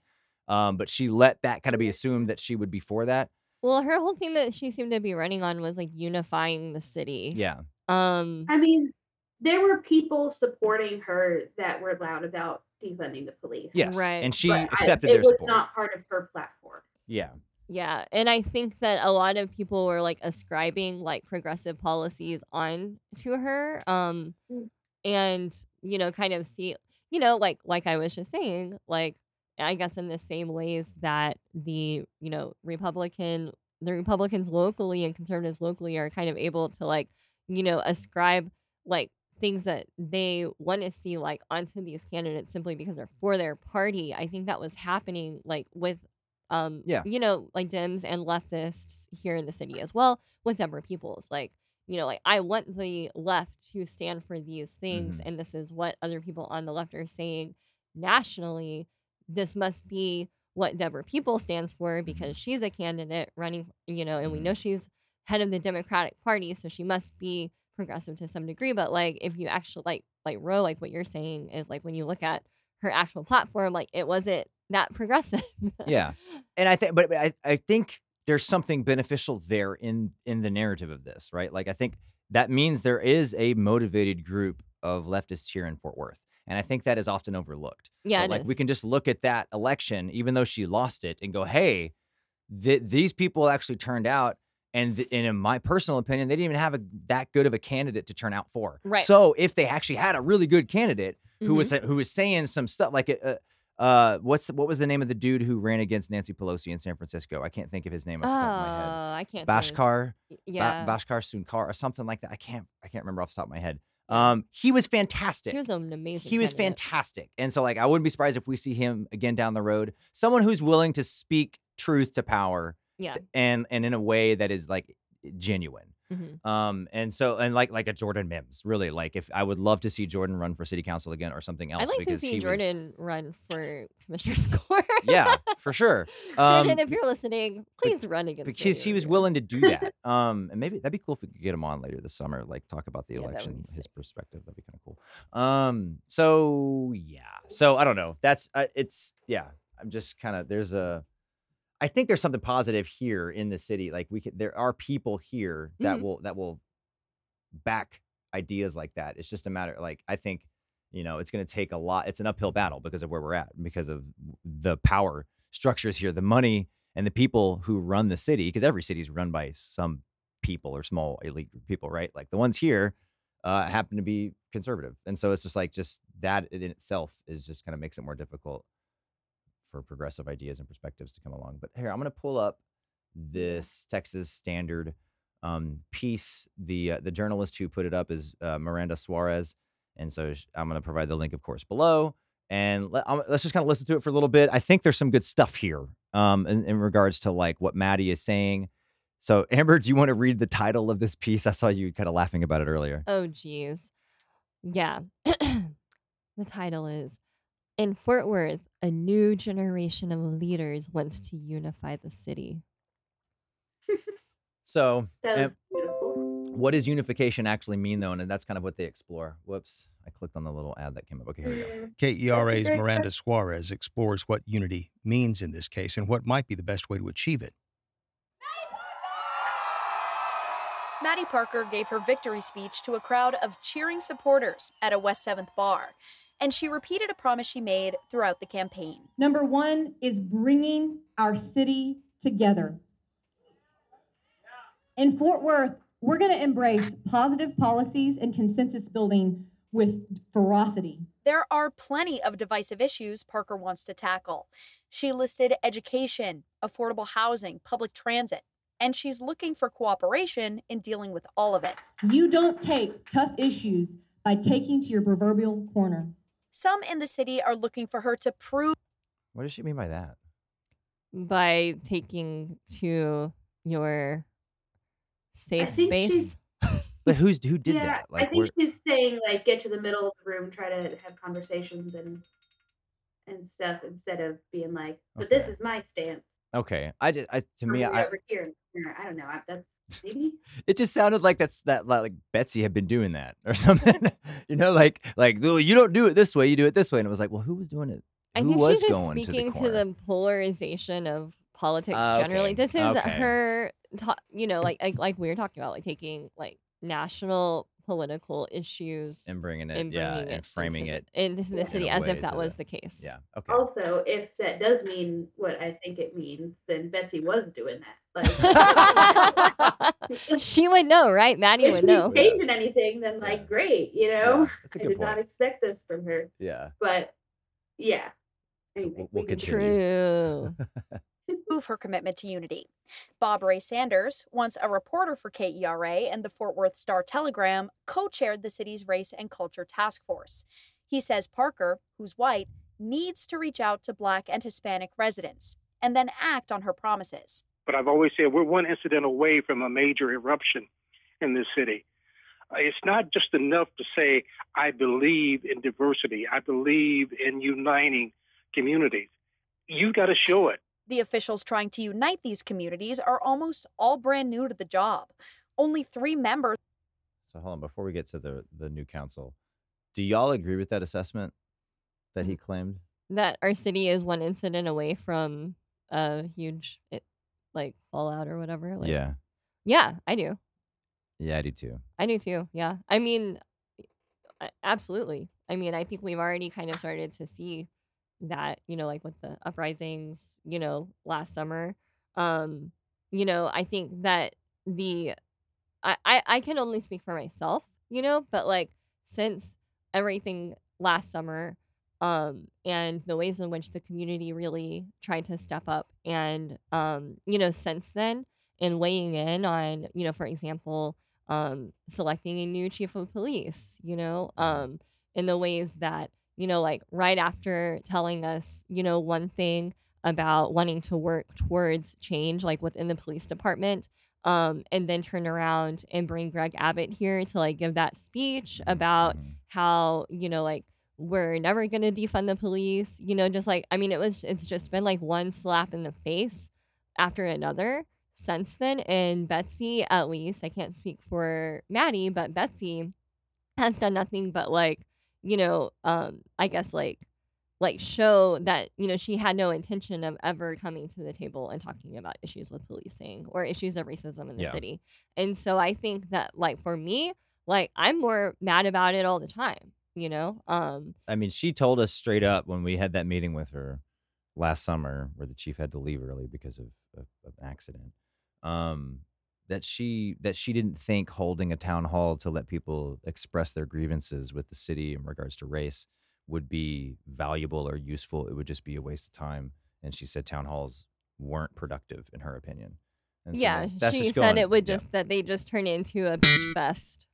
um, but she let that kind of be assumed that she would be for that. Well, her whole thing that she seemed to be running on was like unifying the city. Yeah, Um. I mean, there were people supporting her that were loud about defunding the police. yes, Right. and she but I- accepted it their was not part of her platform. yeah, Yeah, and I think that a lot of people were like ascribing like progressive policies on to her. Um Mm. and you know, kind of see, you know, like like I was just saying, like I guess in the same ways that the, you know, Republican the Republicans locally and conservatives locally are kind of able to like, you know, ascribe like things that they want to see like onto these candidates simply because they're for their party. I think that was happening like with um Yeah. you know, like Dems and leftists here in the city as well with Deborah Peoples. Like, you know, like I want the left to stand for these things Mhm. and this is what other people on the left are saying nationally. This must be what Deborah People stands for because she's a candidate running, you know, and we know she's head of the Democratic Party, so she must be progressive to some degree. But like, if you actually like, like Ro, like what you're saying is like when you look at her actual platform, like it wasn't that progressive. yeah (laughs) and i think but but I, I think there's something beneficial there in in the narrative of this right like i think that means there is a motivated group of leftists here in fort worth and i think that is often overlooked yeah, like we can just look at that election even though she lost it and go hey th- these people actually turned out and, th- and in my personal opinion they didn't even have a, that good of a candidate to turn out for Right. so if they actually had a really good candidate who Mhm. was who was saying some stuff like uh, uh what's what was the name of the dude who ran against Nancy Pelosi in San Francisco? I can't think of his name Oh, off the top of my head. I can't. Bashkar, y- Ba- Yeah, Bashkar Sunkar, or something like that. I can't I can't remember off the top of my head. Um, he was fantastic. he was an amazing. He was candidate. fantastic, and so like I wouldn't be surprised if we see him again down the road. Someone who's willing to speak truth to power, Yeah. and and in a way that is like genuine. Mhm. Um, and so and like like a Jordan Mims, really like if I would love to see Jordan run for city council again or something else. I'd like to see he was- Jordan run for commissioner's (laughs) court. yeah, for sure. (laughs) Um, Jordan, if you're listening, please run against. because he was willing to (laughs) do that. Um, and maybe that'd be cool if we could get him on later this summer, like talk about the Yeah, election, his sick. perspective. That'd be kind of cool. Um, so yeah, so I don't know. That's uh, it's yeah. I'm just kind of there's a. I think there's something positive here in the city. Like we could, there are people here that Mhm. will that will back ideas like that. It's just a matter like I think you know it's going to take a lot. It's an uphill battle because of where we're at, because of the power structures here, the money and the people who run the city. Because every city is run by some people or small elite people, right? Like the ones here uh, happen to be conservative, and so it's just like just that in itself is just kind of makes it more difficult for progressive ideas and perspectives to come along. But here, I'm going to pull up this Texas Standard um, piece. The uh, the journalist who put it up is uh, Miranda Suarez, and so I'm going to provide the link, of course, below. And let, let's just kind of listen to it for a little bit. I think there's some good stuff here um, in, in regards to like what Mattie is saying. So, Amber, do you want to read the title of this piece? I saw you kind of laughing about it earlier. Oh, geez. Yeah. (clears throat) the title is In Fort Worth, a new generation of leaders wants to unify the city. So, That um, beautiful. what does unification actually mean, though? And that's kind of what they explore. Whoops, I clicked on the little ad that came up. Okay, here we go. (laughs) KERA's Miranda Suarez explores what unity means in this case and what might be the best way to achieve it. Mattie Parker gave her victory speech to a crowd of cheering supporters at a West 7th bar, and she repeated a promise she made throughout the campaign. Number one is bringing our city together. In Fort Worth, we're going to embrace positive policies and consensus building with ferocity. There are plenty of divisive issues Parker wants to tackle. She listed education, affordable housing, public transit, and she's looking for cooperation in dealing with all of it. You don't take tough issues by taking to your proverbial corner. Some in the city are looking for her to prove What does she mean by that? By taking to your safe space. (laughs) But who's who did yeah, that? I Like, think where, she's saying like get to the middle of the room, try to have conversations and and stuff instead of being like, but this is my stance. okay, I just, I, to me, over I, over here. in. I don't know. I, that's maybe. it just sounded like that's that like, like Betsy had been doing that or (laughs) something. you know, like like "Oh, you don't do it this way, you do it this way, and it was like, well, who was doing it? I who think was she's just going speaking to to the, the, polarization of politics ah, generally. okay, This is okay. her, ta- you know, like, like like we were talking about, like taking like national political issues and bringing it, and yeah, bringing it and framing into it. the, into the city In a as if that was the- the case. Yeah. Okay. Also, if that does mean what I think it means, then Betsy was doing that. Like, (laughs) she would know, right? Mattie if would she's know. Yeah. changing anything, then like Yeah. great, you Yeah, know. that's a I good did not expect this from her, Yeah. but yeah. So Anyway, we'll- we'll we continue. True. (laughs) (laughs) prove her commitment to unity. Bob Ray Sanders, once a reporter for KERA and the Fort Worth Star Telegram, co chaired the city's Race and Culture Task Force. He says Parker, who's white, needs to reach out to Black and Hispanic residents and then act on her promises. But I've always said we're one incident away from a major eruption in this city. Uh, It's not just enough to say, I believe in diversity, I believe in uniting communities. You've got to show it. The officials trying to unite these communities are almost all brand new to the job. Only three members So hold on, before we get to the the new council, do y'all agree with that assessment that he mm-hmm. claimed? that our city is one incident away from a huge it, like fallout or whatever. Like, yeah, yeah, I do. yeah, I do too. I do too. Yeah. I mean, absolutely. I mean, I think we've already kind of started to see that, you know, like with the uprisings, you know, last summer. Um, you know, I think that the I, I I can only speak for myself, you know, but like since everything last summer, um, and the ways in which the community really tried to step up and um, you know, since then and weighing in on, you know, for example, um, selecting a new chief of police, you know, um, in the ways that, you know, like right after telling us, you know, one thing about wanting to work towards change, like within the police department, um, and then turn around and bring Greg Abbott here to like give that speech about Mhm. how, you know, like we're never going to defund the police, you know, just like, I mean, it was, it's just been like one slap in the face after another since then. And Betsy, at least, I can't speak for Mattie, but Betsy has done nothing but like, you know, um, I guess like, like show that you know she had no intention of ever coming to the table and talking about issues with policing or issues of racism in the Yeah. city. And so I think that like for me, like I'm more mad about it all the time, you know? Um I mean, she told us straight up when we had that meeting with her last summer, where the chief had to leave early because of, of, of an accident. Um, that she that she didn't think holding a town hall to let people express their grievances with the city in regards to race would be valuable or useful. It would just be a waste of time. And she said town halls weren't productive in her opinion. And so yeah, that's she said going- it would yeah. just that they just turn into a beach fest.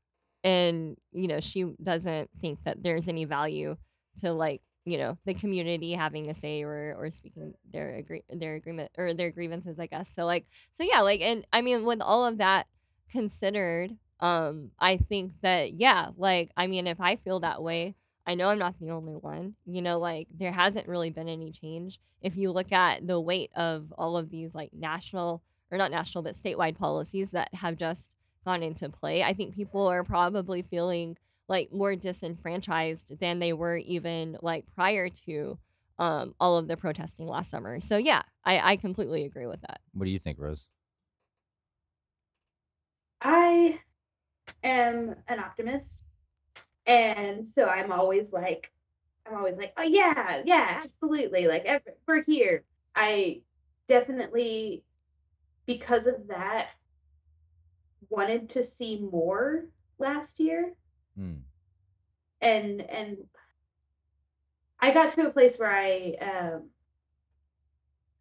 And, you know, she doesn't think that there's any value to like, you know, the community having a say or or speaking their agree their agreement or their grievances, I guess. So like so yeah, like and I mean with all of that considered, um, I think that yeah, like I mean if I feel that way, I know I'm not the only one. You know, like there hasn't really been any change. If you look at the weight of all of these like national or not national but statewide policies that have just gone into play, I think people are probably feeling like more disenfranchised than they were even like prior to um all of the protesting last summer. So yeah, I I completely agree with that. What do you think, Rose? I am an optimist. And so I'm always like, I'm always like, oh, yeah, yeah, absolutely. Like, ev- we're here. I definitely, because of that, wanted to see more last year. Hmm. And, and I got to a place where I, um,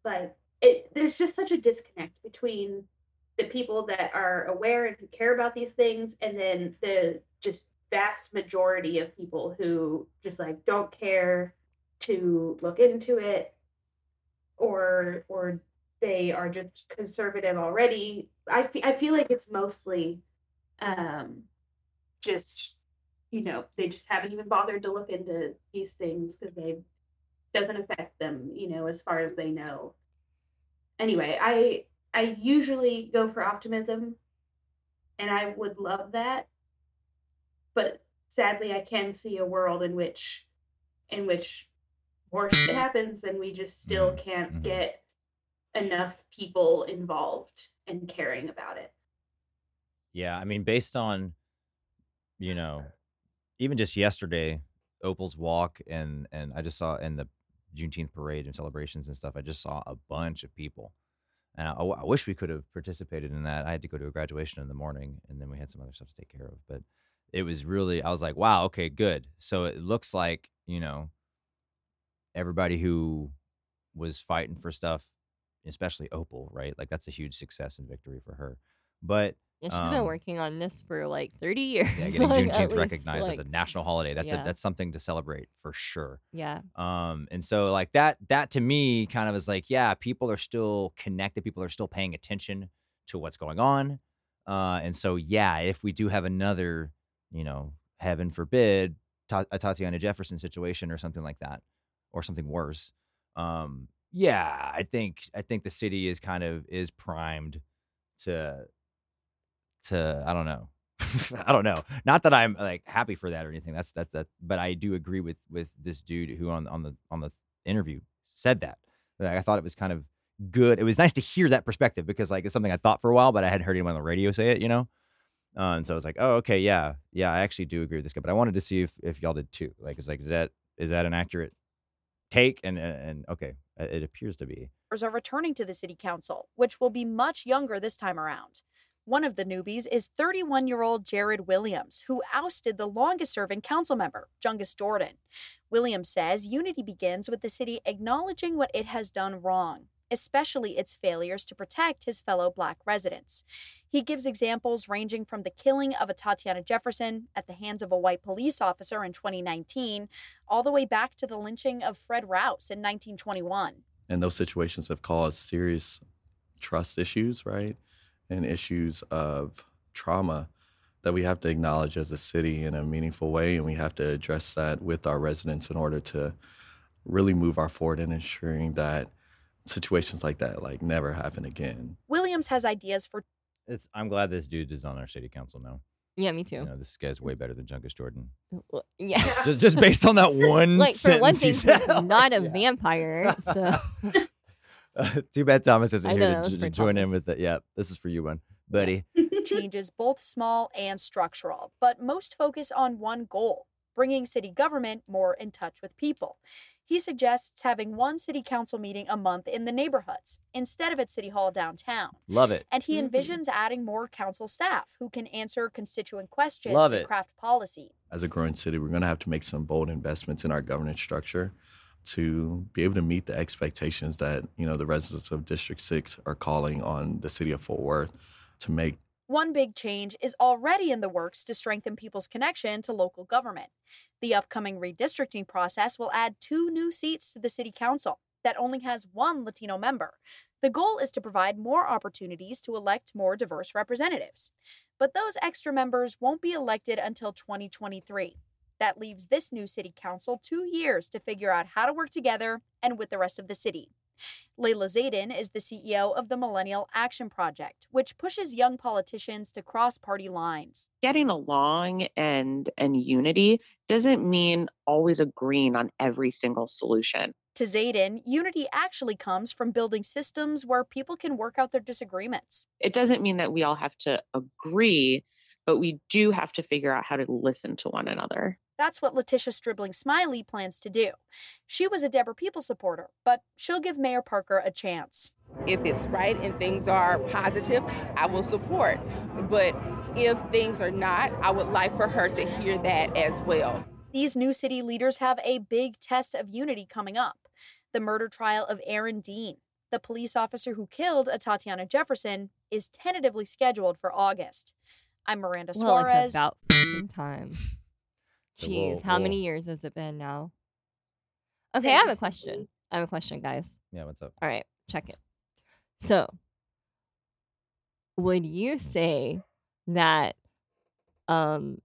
like, it, there's just such a disconnect between the people that are aware and who care about these things and then the just vast majority of people who just like don't care to look into it or or they are just conservative already i, I feel like it's mostly um just you know they just haven't even bothered to look into these things because they doesn't affect them you know as far as they know anyway i I usually go for optimism, and I would love that. But sadly, I can see a world in which, in which more shit happens, and we just still Mhm, can't mhm. get enough people involved and caring about it. Yeah, I mean, based on, you know, even just yesterday, Opal's walk and and I just saw in the Juneteenth parade and celebrations and stuff. I just saw a bunch of people, and I, oh, I wish we could have participated in that. I had to go to a graduation in the morning, and then we had some other stuff to take care of. But it was really, I was like, wow, okay, good. So it looks like you know, everybody who was fighting for stuff especially Opal, right? Like that's a huge success and victory for her. But Yeah, she's been Um, working on this for like 30 years. yeah, (laughs) getting like, Juneteenth recognized as a national holiday, that's yeah. a, that's something to celebrate for sure. Yeah. Um, and so like that that to me kind of is like, yeah, people are still connected, people are still paying attention to what's going on. Uh, and so yeah, if we do have another, you know, heaven forbid, Ta- Atatiana Jefferson situation or something like that, or something worse, um, yeah, I think I think the city is kind of is primed to to I don't know. (laughs) I don't know. Not that I'm like happy for that or anything. That's that's that. But I do agree with with this dude who on on the on the interview said that. Like, I thought it was kind of good. It was nice to hear that perspective because like it's something I thought for a while, but I hadn't heard anyone on the radio say it. You know. Uh, and so I was like, oh, okay, yeah, yeah, I actually do agree with this guy. But I wanted to see if if y'all did too. Like, it's like, is that is that an accurate take? And and, and okay, it it appears to be. are returning to the city council, which will be much younger this time around. One of the newbies is 31 year old Jared Williams, who ousted the longest serving council member, Jungus Jordan. Williams says unity begins with the city acknowledging what it has done wrong, especially its failures to protect his fellow black residents. He gives examples ranging from the killing of Atatiana Jefferson at the hands of a white police officer in 2019, all the way back to the lynching of Fred Rouse in 1921. and those situations have caused serious trust issues, right? And issues of trauma that we have to acknowledge as a city in a meaningful way. And we have to address that with our residents in order to really move our forward in ensuring that situations like that like never happen again. Williams has ideas for It's. I'm glad this dude is on our city council now. Yeah, me You too. know, this guy's way better than Jungus Jordan. Well, Yeah. Just just based on that (laughs) one. like for one sentence thing, he he's not a (laughs) Yeah. vampire. So (laughs) (laughs) too bad Thomas isn't I here know, to that was j- for join in with it. Yeah, this is for you, one (laughs) buddy. (laughs) changes both small and structural, but most focus on one goal bringing city government more in touch with people. He suggests having one city council meeting a month in the neighborhoods instead of at City Hall downtown. Love it. And he Mhm. envisions adding more council staff who can answer constituent questions Love and it. craft policy. As a growing city, we're going to have to make some bold investments in our governance structure to be able to meet the expectations that, you know, the residents of District 6 are calling on the city of Fort Worth to make One big change is already in the works to strengthen people's connection to local government. The upcoming redistricting process will add two new seats to the city council that only has one Latino member. The goal is to provide more opportunities to elect more diverse representatives. But those extra members won't be elected until 2023. That leaves this new city council two years to figure out how to work together and with the rest of the city. Layla Zaidane is the CEO of the Millennial Action Project, which pushes young politicians to cross party lines. getting along and and unity doesn't mean always agreeing on every single solution. To Zaidane, unity actually comes from building systems where people can work out their disagreements. It doesn't mean that we all have to agree, but we do have to figure out how to listen to one another. That's what Letitia Stribling Smiley plans to do. She was a Deborah People supporter, but she'll give Mayor Parker a chance. If it's right and things are positive, I will support. But if things are not, I would like for her to hear that as well. These new city leaders have a big test of unity coming up the murder trial of Aaron Dean. The police officer who killed Atatiana Jefferson is tentatively scheduled for August. I'm Miranda well, Suarez. it's about time. So Jeez, we'll- how we'll- many years has it been now? Okay, I have a question. I have a question, guys. Yeah, what's up? All right, check it. So, would you say that um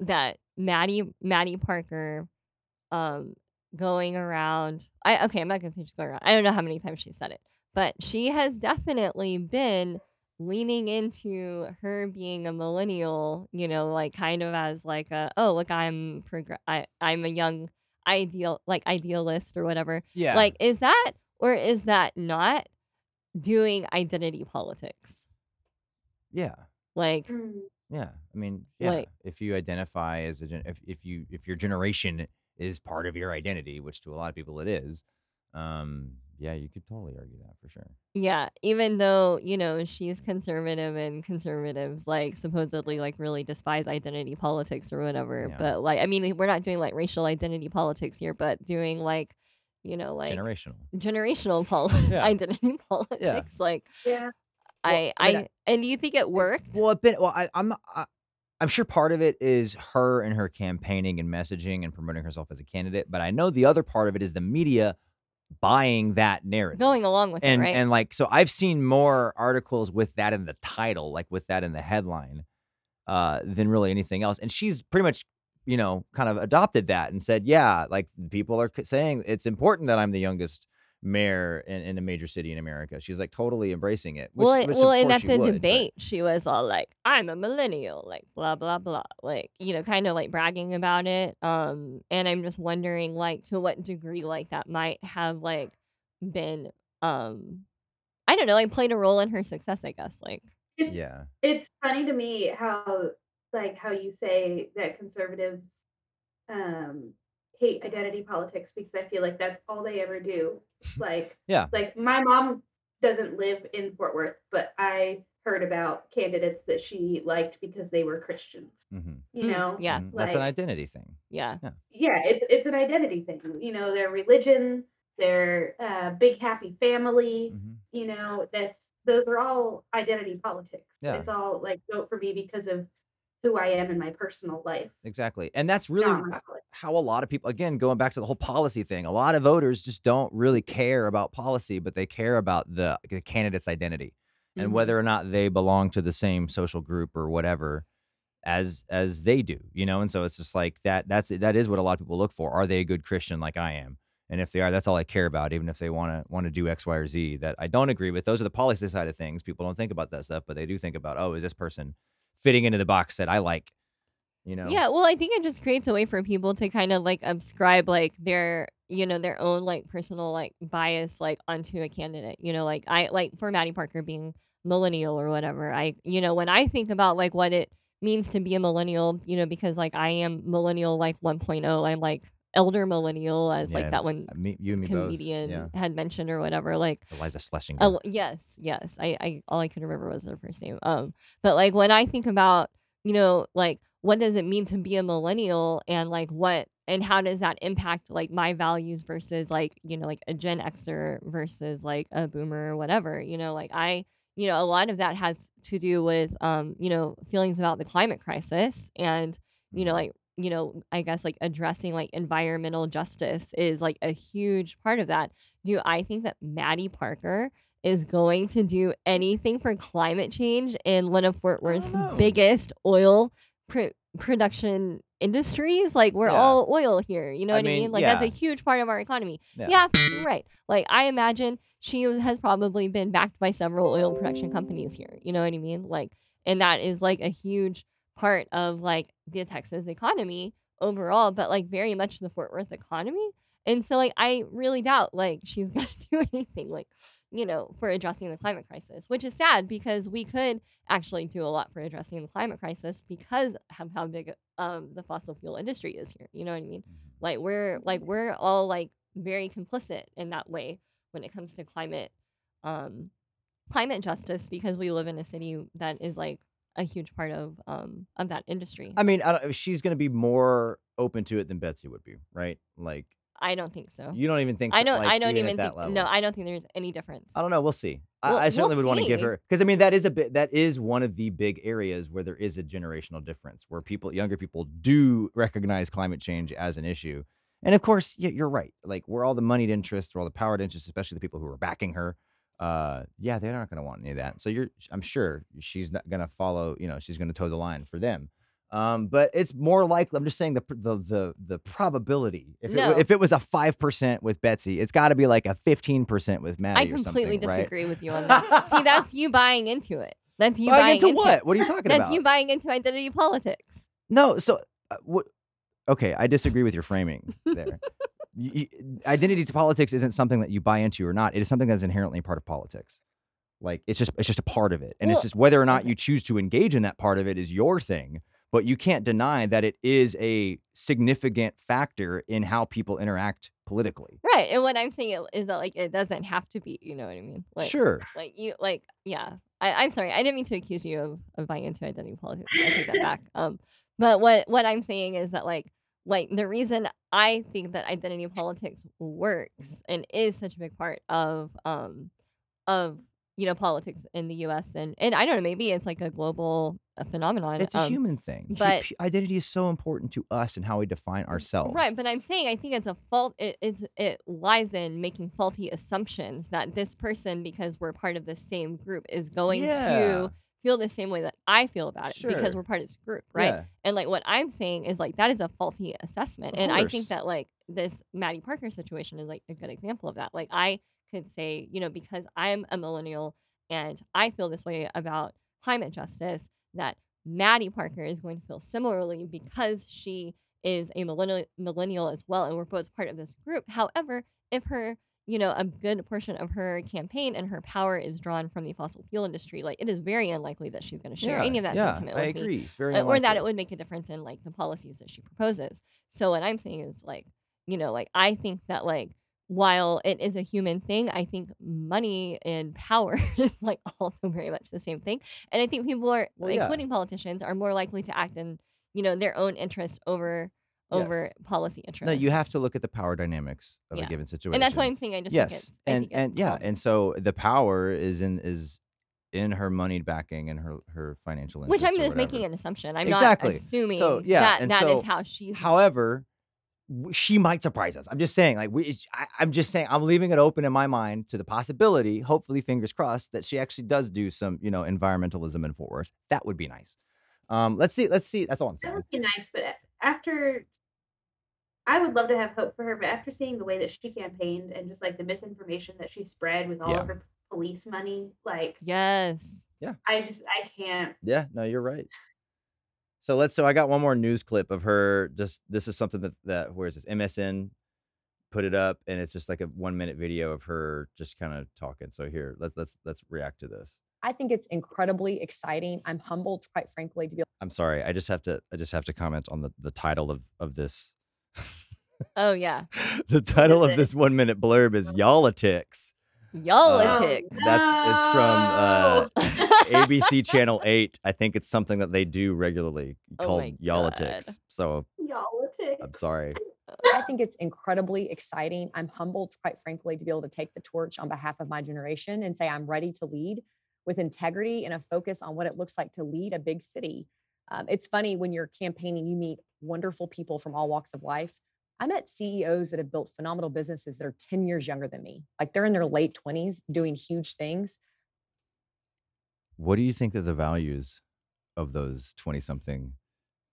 that Mattie Mattie Parker um going around I okay, I'm not gonna say she's going around. I don't know how many times she said it, but she has definitely been leaning into her being a millennial, you know, like kind of as like a oh look I'm progr- I I'm a young ideal like idealist or whatever. Yeah. Like, is that or is that not doing identity politics? yeah. Like, Mm. Yeah. I mean, yeah. Like- if you identify as a gen- if if you if your generation is part of your identity, which to a lot of people it is, um, yeah, you could totally argue that for sure. yeah, even though, you know, she's conservative and conservatives like supposedly like really despise identity politics or whatever. Yeah. But like, I mean, we're not doing like racial identity politics here, but doing like, you know, like generational. generational pol- (laughs) Yeah. (laughs) identity politics. Like Yeah. I, I I, I- and do you think it worked? Well, it been well. I, I'm I, I'm sure part of it is her and her campaigning and messaging and promoting herself as a candidate, but I know the other part of it is the media buying that narrative. Going along with and it, right? and like so I've seen more articles with that in the title, like with that in the headline, uh, than really anything else. And she's pretty much, you know, kind of adopted that and said, yeah, like people are saying it's important that I'm the youngest mayor in, in a major city in America. She's like totally embracing it. Which, well, which of well, and at she the would, but- debate, she was all like, "I'm a millennial," like blah blah blah, like you know, kind of like bragging about it. Um, and I'm just wondering, like, to what degree, like that might have like been, um, I don't know, like played a role in her success. I guess, like, It's yeah. it's funny to me how like how you say that conservatives um hate identity politics because I feel like that's all they ever do. (laughs) Like Yeah. like my mom doesn't live in Fort Worth, but I heard about candidates that she liked because they were Christians. hmm You Mm, know? yeah, Mhm. That's an identity thing. yeah, Yeah, it's it's an identity thing. You know, their religion, their uh, big happy family, hmm you know that's those are all identity politics Yeah. it's all like vote for me because of who i am in my personal life Exactly. And that's really not my h- politics. how a lot of people, again, going back to the whole policy thing, a lot of voters just don't really care about policy, but they care about the, the candidate's identity and Mhm. whether or not they belong to the same social group or whatever as as they do you know and so it's just like that that's that is what a lot of people look for are they a good christian like i am and if they are that's all i care about even if they want to want to do x y or z that i don't agree with those are the policy side of things people don't think about that stuff but they do think about oh is this person fitting into the box that i like you know Yeah, well, I think it just creates a way for people to kind of like ascribe like their, you know, their own like personal like bias like onto a candidate. You know, like I like for Mattie Parker being millennial or whatever. I, you know, when I think about like what it means to be a millennial, you know, because like I am millennial like 1.0, I'm like elder millennial as Yeah, like that one me, you and me both. comedian yeah had mentioned or whatever. Like iliza shlesinger Oh yes, yes. I, I all I could remember was her first name. Um, but like when I think about, you know, like what does it mean to be a millennial and like what and how does that impact like my values versus like, you know, like a Gen Xer versus like a boomer or whatever, you know, like I you know, a lot of that has to do with um, you know, feelings about the climate crisis and, you know, like you know, I guess like addressing like environmental justice is like a huge part of that. Do I think that Mattie Parker is going to do anything for climate change in one of Fort Worth's biggest oil pr- production industries? Like we're Yeah. all oil here, you know I what I mean, mean? Like that's a huge part of our economy. Yeah. Yeah, right. Like I imagine she has probably been backed by several oil production companies here. You know what I mean? Like, and that is like a huge part of like the Texas economy overall, but like very much the Fort Worth economy. And so like I really doubt like she's (laughs) gonna do anything like, you know, for addressing the climate crisis, which is sad because we could actually do a lot for addressing the climate crisis because of how big um the fossil fuel industry is here. You know what I mean? Like we're like we're all like very complicit in that way when it comes to climate um climate justice because we live in a city that is like a huge part of um of that industry. i mean I don't, she's going to be more open to it than betsy would be right like I don't think so. you don't even think I so, don't like, I don't even, think level. no, I don't think there's any difference. I don't know. We'll see. We'll- I, I certainly we'll would want to give see. her because I mean that is a bit that is one of the big areas where there is a generational difference where people younger people do recognize climate change as an issue, and of course yeah, you're right. Like where all the moneyed interests, where all the powered interests, especially the people who are backing her, uh, yeah, they're not going to want any of that. So you're, I'm sure she's not going to follow. You know, she's going to toe the line for them. Um, but it's more likely. I'm just saying the the the the probability. If it, No. wa- if it was a five percent with Betsy, it's got to be like a fifteen percent with Mattie. I or completely something, right? disagree with you on that. (laughs) See, that's you buying into it. That's you Buying buying into into what? What are you talking That's about? That's you buying into identity politics. No, so uh, what? Okay, I disagree with your framing there. (laughs) Y- y- identity to politics isn't something that you buy into or not. It is something that's inherently part of politics. Like it's just it's just a part of it, and Well, it's just whether or not you choose to engage in that part of it is your thing. But you can't deny that it is a significant factor in how people interact politically. Right. And what I'm saying is that like it doesn't have to be, you know what I mean? Like sure. like you like yeah. I, I'm sorry, I didn't mean to accuse you of, of buying into identity politics. I take that back. (laughs) Um but what what I'm saying is that like like the reason I think that identity politics works and is such a big part of um of you know politics in the U.S. and and I don't know maybe it's like a global uh, phenomenon. It's a um, human thing. But- identity is so important to us and how we define ourselves. Right, but I'm saying I think it's a fault. It it's, it lies in making faulty assumptions that this person, because we're part of the same group, is going Yeah. to feel the same way that I feel about it Sure. because we're part of this group, right? Yeah. And like what I'm saying is like that is a faulty assessment, Of and I think that like this Mattie Parker situation is like a good example of that. Like I could say, you know, because I'm a millennial and I feel this way about climate justice, that Mattie Parker is going to feel similarly because she is a millennial, millennial as well, and we're both part of this group. However, if her, you know, a good portion of her campaign and her power is drawn from the fossil fuel industry, like it is very unlikely that she's going to share Yeah, any of that yeah, sentiment I with me agree. It's Very uh, or that it would make a difference in like the policies that she proposes. So what I'm saying is like, you know, like I think that like while it is a human thing, I think money and power (laughs) is like also very much the same thing. And I think people are, Well, yeah. including politicians, are more likely to act in, you know, their own interest over over policy interests. No, you have to look at the power dynamics of Yeah. a given situation. And that's why I'm saying I just think yes, it's I and think it's and yeah, and so the power is in is in her money backing and her her financial which I'm just making an assumption. I'm exactly. not assuming so, yeah, that and that is so, how she's However, she might surprise us. I'm just saying, like we, it's- I, I'm just saying, I'm leaving it open in my mind to the possibility. Hopefully, fingers crossed that she actually does do some, you know, environmentalism in Fort Worth. That would be nice. Um, let's see. Let's see. That's all I'm saying. That would be nice, but after I would love to have hope for her, but after seeing the way that she campaigned and just like the misinformation that she spread with all Yeah. of her police money, like yes. Yeah, I just I can't. Yeah, no, you're right. So let's. So I got one more news clip of her. Just this is something that that where is this? MSN put it up, and it's just like a one minute video of her just kind of talking. So here, let's let's let's react to this. I think it's incredibly exciting. I'm humbled, quite frankly, to be I'm sorry. I just have to. I just have to comment on the the title of of this. Oh yeah. (laughs) the title of it? this one minute blurb is "Y'all-itics." Y'all Uh, a tick. That's it's from uh, ABC (laughs) Channel Eight. I think it's something that they do regularly Oh called my "Y'all-itics." So Y'all a tick. I'm sorry. I think it's incredibly exciting. I'm humbled, quite frankly, to be able to take the torch on behalf of my generation and say I'm ready to lead with integrity and a focus on what it looks like to lead a big city. Um, it's funny when you're campaigning, you meet wonderful people from all walks of life. I met CEOs that have built phenomenal businesses that are 10 years younger than me. Like they're in their late 20s doing huge things. What do you think are the values of those 20 something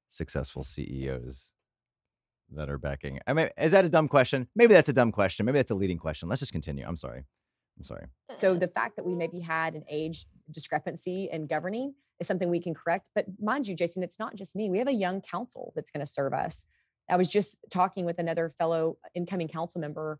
successful CEOs that are backing? I mean, is that a dumb question? Maybe that's a dumb question. Maybe that's a leading question. Let's just continue. I'm sorry. I'm sorry. So the fact that we maybe had an age discrepancy in governing is something we can correct. But mind you, Jason, it's not just me. We have a young council that's going to serve us. I was just talking with another fellow incoming council member,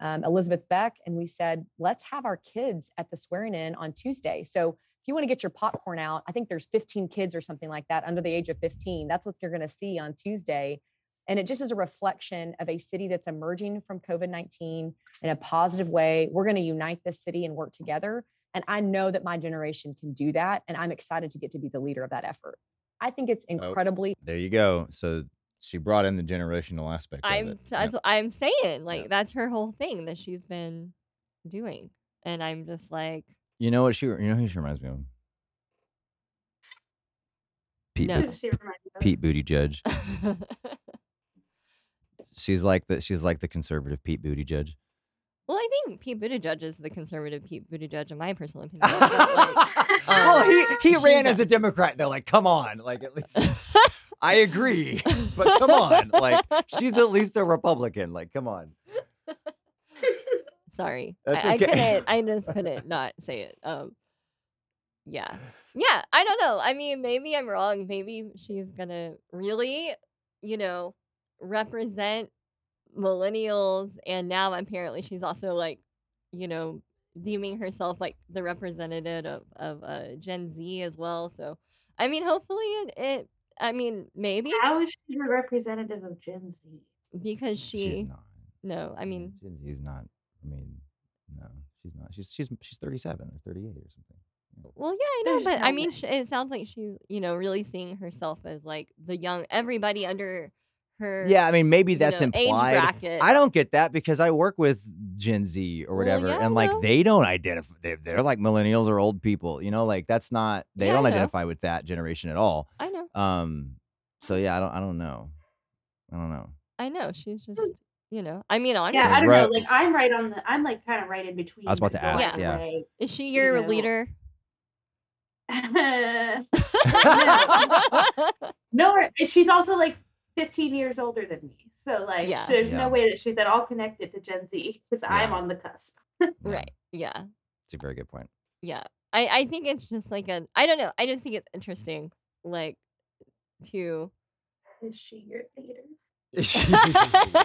um, Elizabeth Beck, and we said, let's have our kids at the swearing in on Tuesday. So if you want to get your popcorn out, I think there's 15 kids or something like that under the age of 15. That's what you're going to see on Tuesday. And it just is a reflection of a city that's emerging from COVID 19 in a positive way. We're going to unite this city and work together. And I know that my generation can do that. And I'm excited to get to be the leader of that effort. I think it's incredibly There you go. So she brought in the generational aspect. I'm it. that's what I'm saying. Like Yep. that's her whole thing that she's been doing. And I'm just like, You know what she? You know who she reminds me of? Pete. No. Bo- she remind you of? Pete Buttigieg. (laughs) She's like the she's like the conservative Pete Buttigieg. Well, I think Pete Buttigieg is the conservative Pete Buttigieg, in my personal opinion. like, (laughs) well, he he ran as a Democrat though. Like, come on, like at least (laughs) I agree, but come on, like she's at least a Republican. Like, come on. (laughs) Sorry, That's I, I couldn't. I just couldn't not say it. Um, yeah, yeah. I don't know. I mean, maybe I'm wrong. Maybe she's gonna really, you know, represent millennials, and now apparently she's also like, you know, deeming herself like the representative of of uh, Gen Z as well. So, I mean, hopefully it. it I mean, maybe How is she a representative of Gen Z? because She's she. not. No, I mean, Gen Z is not. I mean, no, she's not. She's she's she's thirty seven or thirty eight or something. Well, yeah, I know, but I mean, way. sh- it sounds like she's, you know, really seeing herself as like the young, everybody under her. Yeah, I mean, maybe you that's know, implied. I don't get that because I work with Gen Z or Well, whatever, yeah, and like no. they don't identify. They're, they're like millennials or old people, you know. Like that's not. They Yeah, don't identify with that generation at all. I know. Um. So yeah, I don't. I don't know. I don't know. I know. She's just, you know. I mean, on Yeah, her. I don't Ro- know. Like I'm right on the. I'm like kind of right in between. I was about to ask, Dawn yeah. Is she your you know. leader? (laughs) (laughs) no, she's also like 15 years older than me. So like, Yeah. there's Yeah. no way that she's at all connected to Gen Z because I'm on the cusp. right. Yeah. It's a very good point. Yeah. I, I think it's just like a I don't know. I just think it's interesting, like to Is she your leader? (laughs) yeah.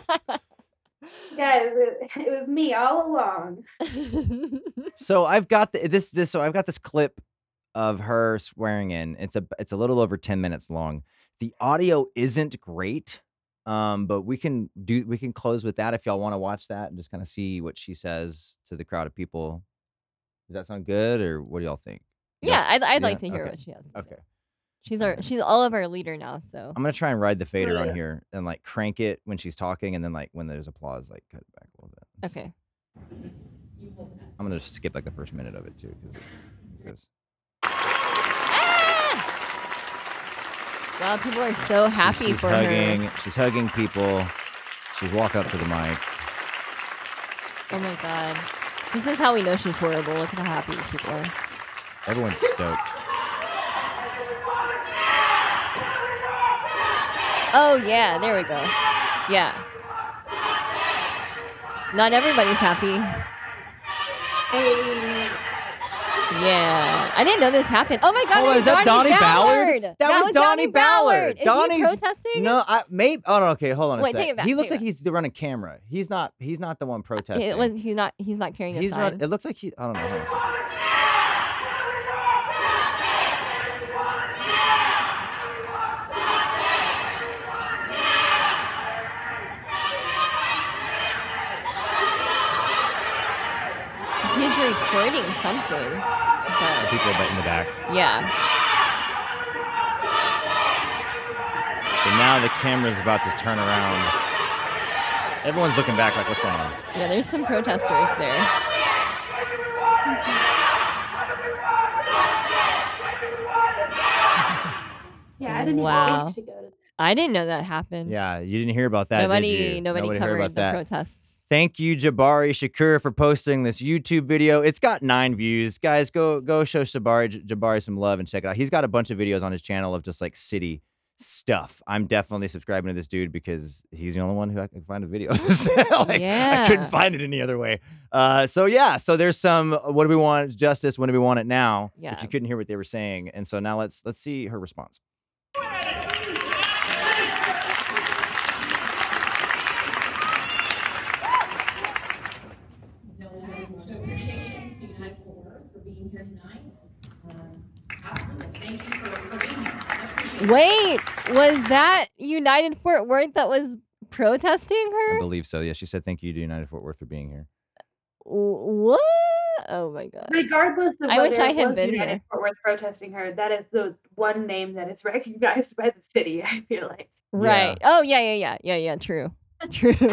Guys, it, it was me all along. (laughs) So I've got the, this this so I've got this clip of her swearing in. It's a it's a little over 10 minutes long. The audio isn't great. Um, but we can do we can close with that if y'all want to watch that and just kind of see what she says to the crowd of people. Does that sound good or what do y'all think? Y'all- yeah, I'd, I'd like to hear Okay. what she has to Okay. say. She's our she's all of our leader now, so I'm gonna try and ride the fader on here and like crank it when she's talking and then like when there's applause, like cut it back a little bit. Let's see. okay. I'm gonna just skip like the first minute of it too, because Wow, people are so happy she's for hugging, her. she's hugging people. She's walk up to the mic. Oh my god. This is how we know she's horrible. Look at how happy people are. Everyone's stoked. Oh yeah, there we go. Yeah. Not everybody's happy. Hey, Yeah. I didn't know this happened. Oh my god, it's is that Donnie Donnie Ballard? Ballard. That was Donnie Ballard. Is Donnie's- he protesting? No, I maybe. Oh no, okay, hold on a Wait, sec. take it back, he looks like he's running camera. He's not. He's not the one protesting. It was he's not he's not carrying a he's sign. run, It looks like he. I don't know. Hold on a sec. He's recording something. The But people in the back. yeah. So now the camera's about to turn around. Everyone's looking back like, what's going on? Yeah, there's some protesters there. (laughs) yeah, I didn't Wow. even think to go to. I didn't know that happened. Yeah, you didn't hear about that, nobody did you? nobody, heard covered about the that. protests. Thank you, Jabari Shakur, for posting this YouTube video. It's got nine views. Guys, go go show Jabari Jabari some love and check it out. He's got a bunch of videos on his channel of just like city stuff. I'm definitely subscribing to this dude because he's the only one who I can find a video of this. like, I couldn't find it any other way. Uh, so yeah, so there's some uh, what do we want justice? When do we want it now? If Yeah. you couldn't hear what they were saying, and so now let's let's see her response. No, I show appreciation to United Fort Worth for being here tonight. Um, Absolutely, thank you for, for being here. I appreciate it. Wait, was that United Fort Worth that was protesting her? I believe so. Yeah, she said thank you to United Fort Worth for being here. What? Oh my god. Regardless of I whether wish I it had was been United here. Fort Worth protesting her, that is the one name that is (laughs) recognized by the city. I feel like. Right. Oh yeah, yeah, yeah, yeah, yeah. True. (laughs) True. I'm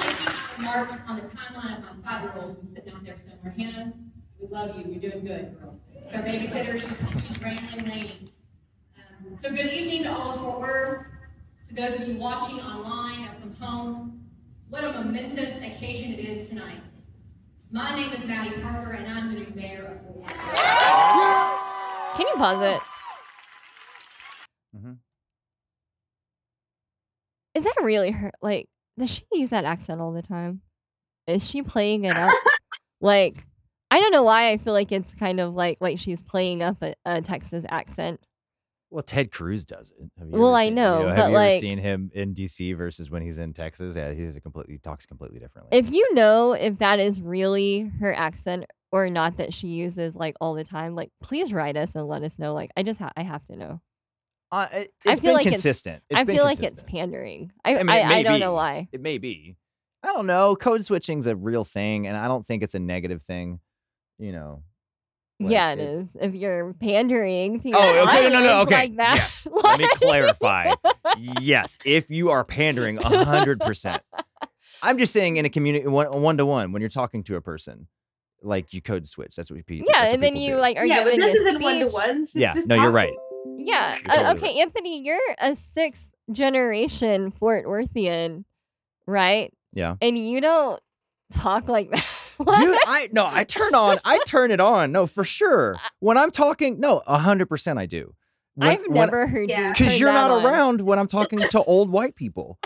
gonna (laughs) marks on the timeline of my five-year-old who's sitting out there somewhere. Hannah, we love you, you're doing good, girl. It's our babysitter, she's, she's Brandon Lane. Um, So good evening to all of Fort Worth, to those of you watching online or from home. What a momentous occasion it is tonight. My name is Mattie Parker, and I'm the new mayor of Fort Worth. Can you pause it? Mhm. Is that really her? Like, does she use that accent all the time? Is she playing it up? (laughs) like, I don't know why I feel like it's kind of like like she's playing up a, a Texas accent. Well, Ted Cruz does it. Have Well, I know, you have but, you ever like- seen him in DC versus when he's in Texas? Yeah, he's a completely talks completely differently. If you know if that is really her accent or not that she uses like all the time, like please write us and let us know. Like, I just ha- I have to know. uh, it, I it's feel been like it's- consistent. I feel like it's pandering. I I, I mean, I, it may don't be. know why. It may be. I don't know. Code switching's a real thing, and I don't think it's a negative thing. You know, Like, yeah, it's- If you're pandering to your Oh, okay, no, no, no, okay. like that, Yes. (laughs) Let me clarify. (laughs) yes, if you are pandering hundred percent, I'm just saying in a community one one to one when you're talking to a person, like you code switch. That's what people. Yeah, that's what and then you do. like are yeah, but giving this a isn't one to one. Yeah, no, you're right. Yeah. You're uh, okay, right. Anthony, you're a sixth generation Fort Worthian, right? Yeah. And you don't talk like that. (laughs) Dude, I no, I turn on, I turn it on. No, for sure. (laughs) When I'm talking, no, hundred percent, I do. When- I've when- never heard you because you're that not on. around when I'm talking to old white people.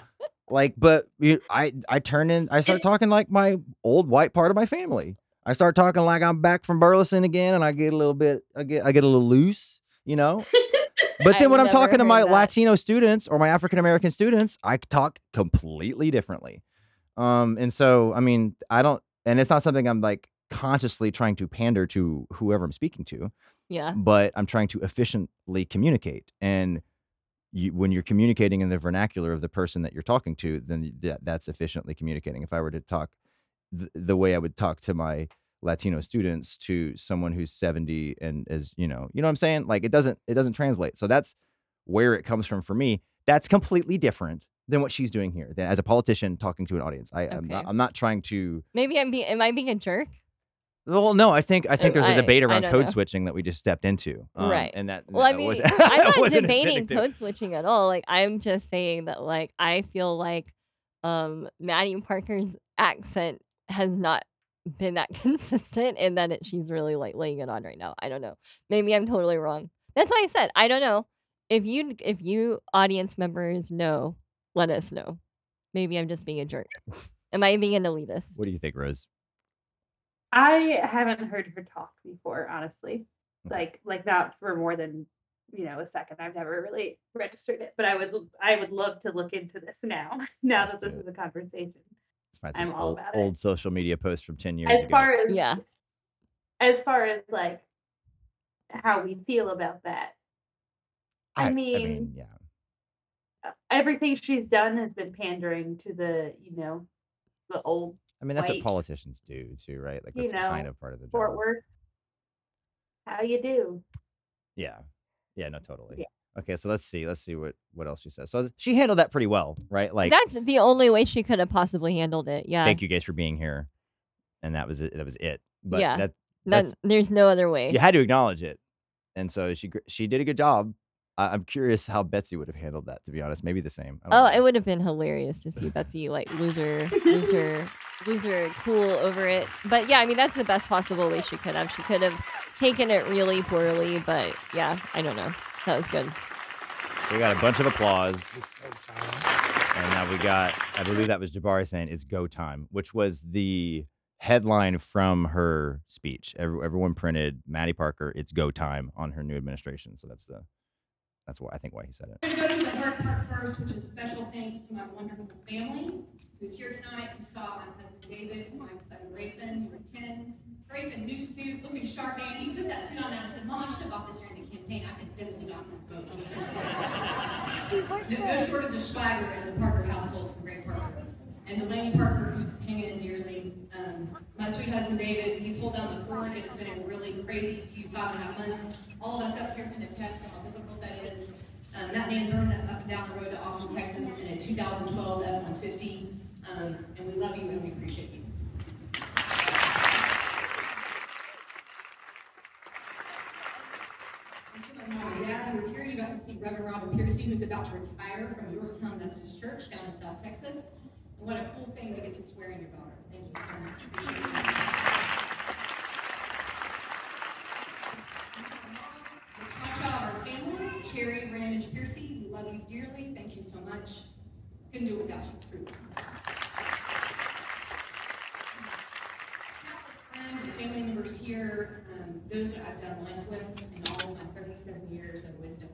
Like, but you, I I turn in, I start talking like my old white part of my family. I start talking like I'm back from Burleson again, and I get a little bit, I get I get a little loose, you know. (laughs) But then I've when I'm talking to my that. Latino students or my African American students, I talk completely differently. Um, and so I mean, I don't, and it's not something I'm like consciously trying to pander to whoever I'm speaking to Yeah. but I'm trying to efficiently communicate. And you, when you're communicating in the vernacular of the person that you're talking to, then that, that's efficiently communicating. If I were to talk th- the way I would talk to my Latino students to someone who's 70 and is, you know, you know what I'm saying? Like it doesn't, it doesn't translate. So that's where it comes from for me. That's completely different than what she's doing here. Than as a politician talking to an audience. I, I'm, not, Okay. I'm not trying to. Maybe I'm being am I being a jerk? Well, no, I think I think there's a debate around code know. switching that we just stepped into, um, right. And that well, I mean, (laughs) (laughs) wasn't- I'm not debating code switching at all. Like, I'm just saying that, like, I feel like um Mattie Parker's accent has not been that (laughs) consistent, and that it, she's really like laying it on right now. I don't know. Maybe I'm totally wrong. That's why I said I don't know. If you if you audience members know, let us know. Maybe I'm just being a jerk. (laughs) Am I being an elitist? What do you think, Rose? I haven't heard her talk before, honestly. Hmm. Like like that for more than you know a second. I've never really registered it, but I would I would love to look into this now. (laughs) Now that this is a conversation. Let's find some I'm all old, about it. old social media posts from ten years As ago. far as Yeah. as far as like how we feel about that. I, mean, yeah. Everything she's done has been pandering to the you know the old I mean, that's white, what politicians do too, right? Like you that's know, kind of part of the Fort job. Worth. How you do? Yeah, yeah, no, totally. Yeah. Okay, so let's see, let's see what what else she says. So she handled that pretty well, right? Like, That's the only way she could have possibly handled it. Yeah. thank you guys for being here, and that was it. That was it. But yeah. that That- that's there's no other way. you had to acknowledge it, and so she she did a good job. I, I'm curious how Betsy would have handled that. To be honest, maybe the same. Oh, know. it would have been hilarious to see Betsy like loser, loser, loser, cool over it. But yeah, I mean that's the best possible way she could have. She could have taken it really poorly, but yeah, I don't know. That was good. We got a bunch of applause. And now we got, I believe that was Jabari saying it's go time, which was the headline from her speech. Every, everyone printed Mattie Parker, it's go time on her new administration. So that's the, that's why I think why he said it. We're going to go to the hard part first, which is special thanks to my wonderful family who's here tonight. You saw my husband David, my son Grayson, who was 10. Grayson, new suit, looking sharp, man. He put that suit on and I said, Mom, I should have bought this during the campaign. I could definitely got some votes. No, no shortage of swagger in the Parker household from Greg Parker. And Delaney Parker, who's hanging in dearly. Um, my sweet husband David, he's pulled down the fort. It's been a really crazy few five and a half months. All of us up here can attest to how difficult that is. Um, that man burned up and down the road to Austin, Texas in a 2012 F-150. Um, and we love you and we appreciate you. And are here, you got to see Reverend Robin Piercy, who's about to retire from Yorktown Methodist Church down in South Texas. And what a cool thing to get to swear in your daughter. Thank you so much. Appreciate it. The cha-cha of our family, Cherry Ramage Piercy, we love you dearly. Thank you so much. Couldn't do it without you, truly. Friends and family members here, um, those that I've done life with, and all of my 37 years of wisdom.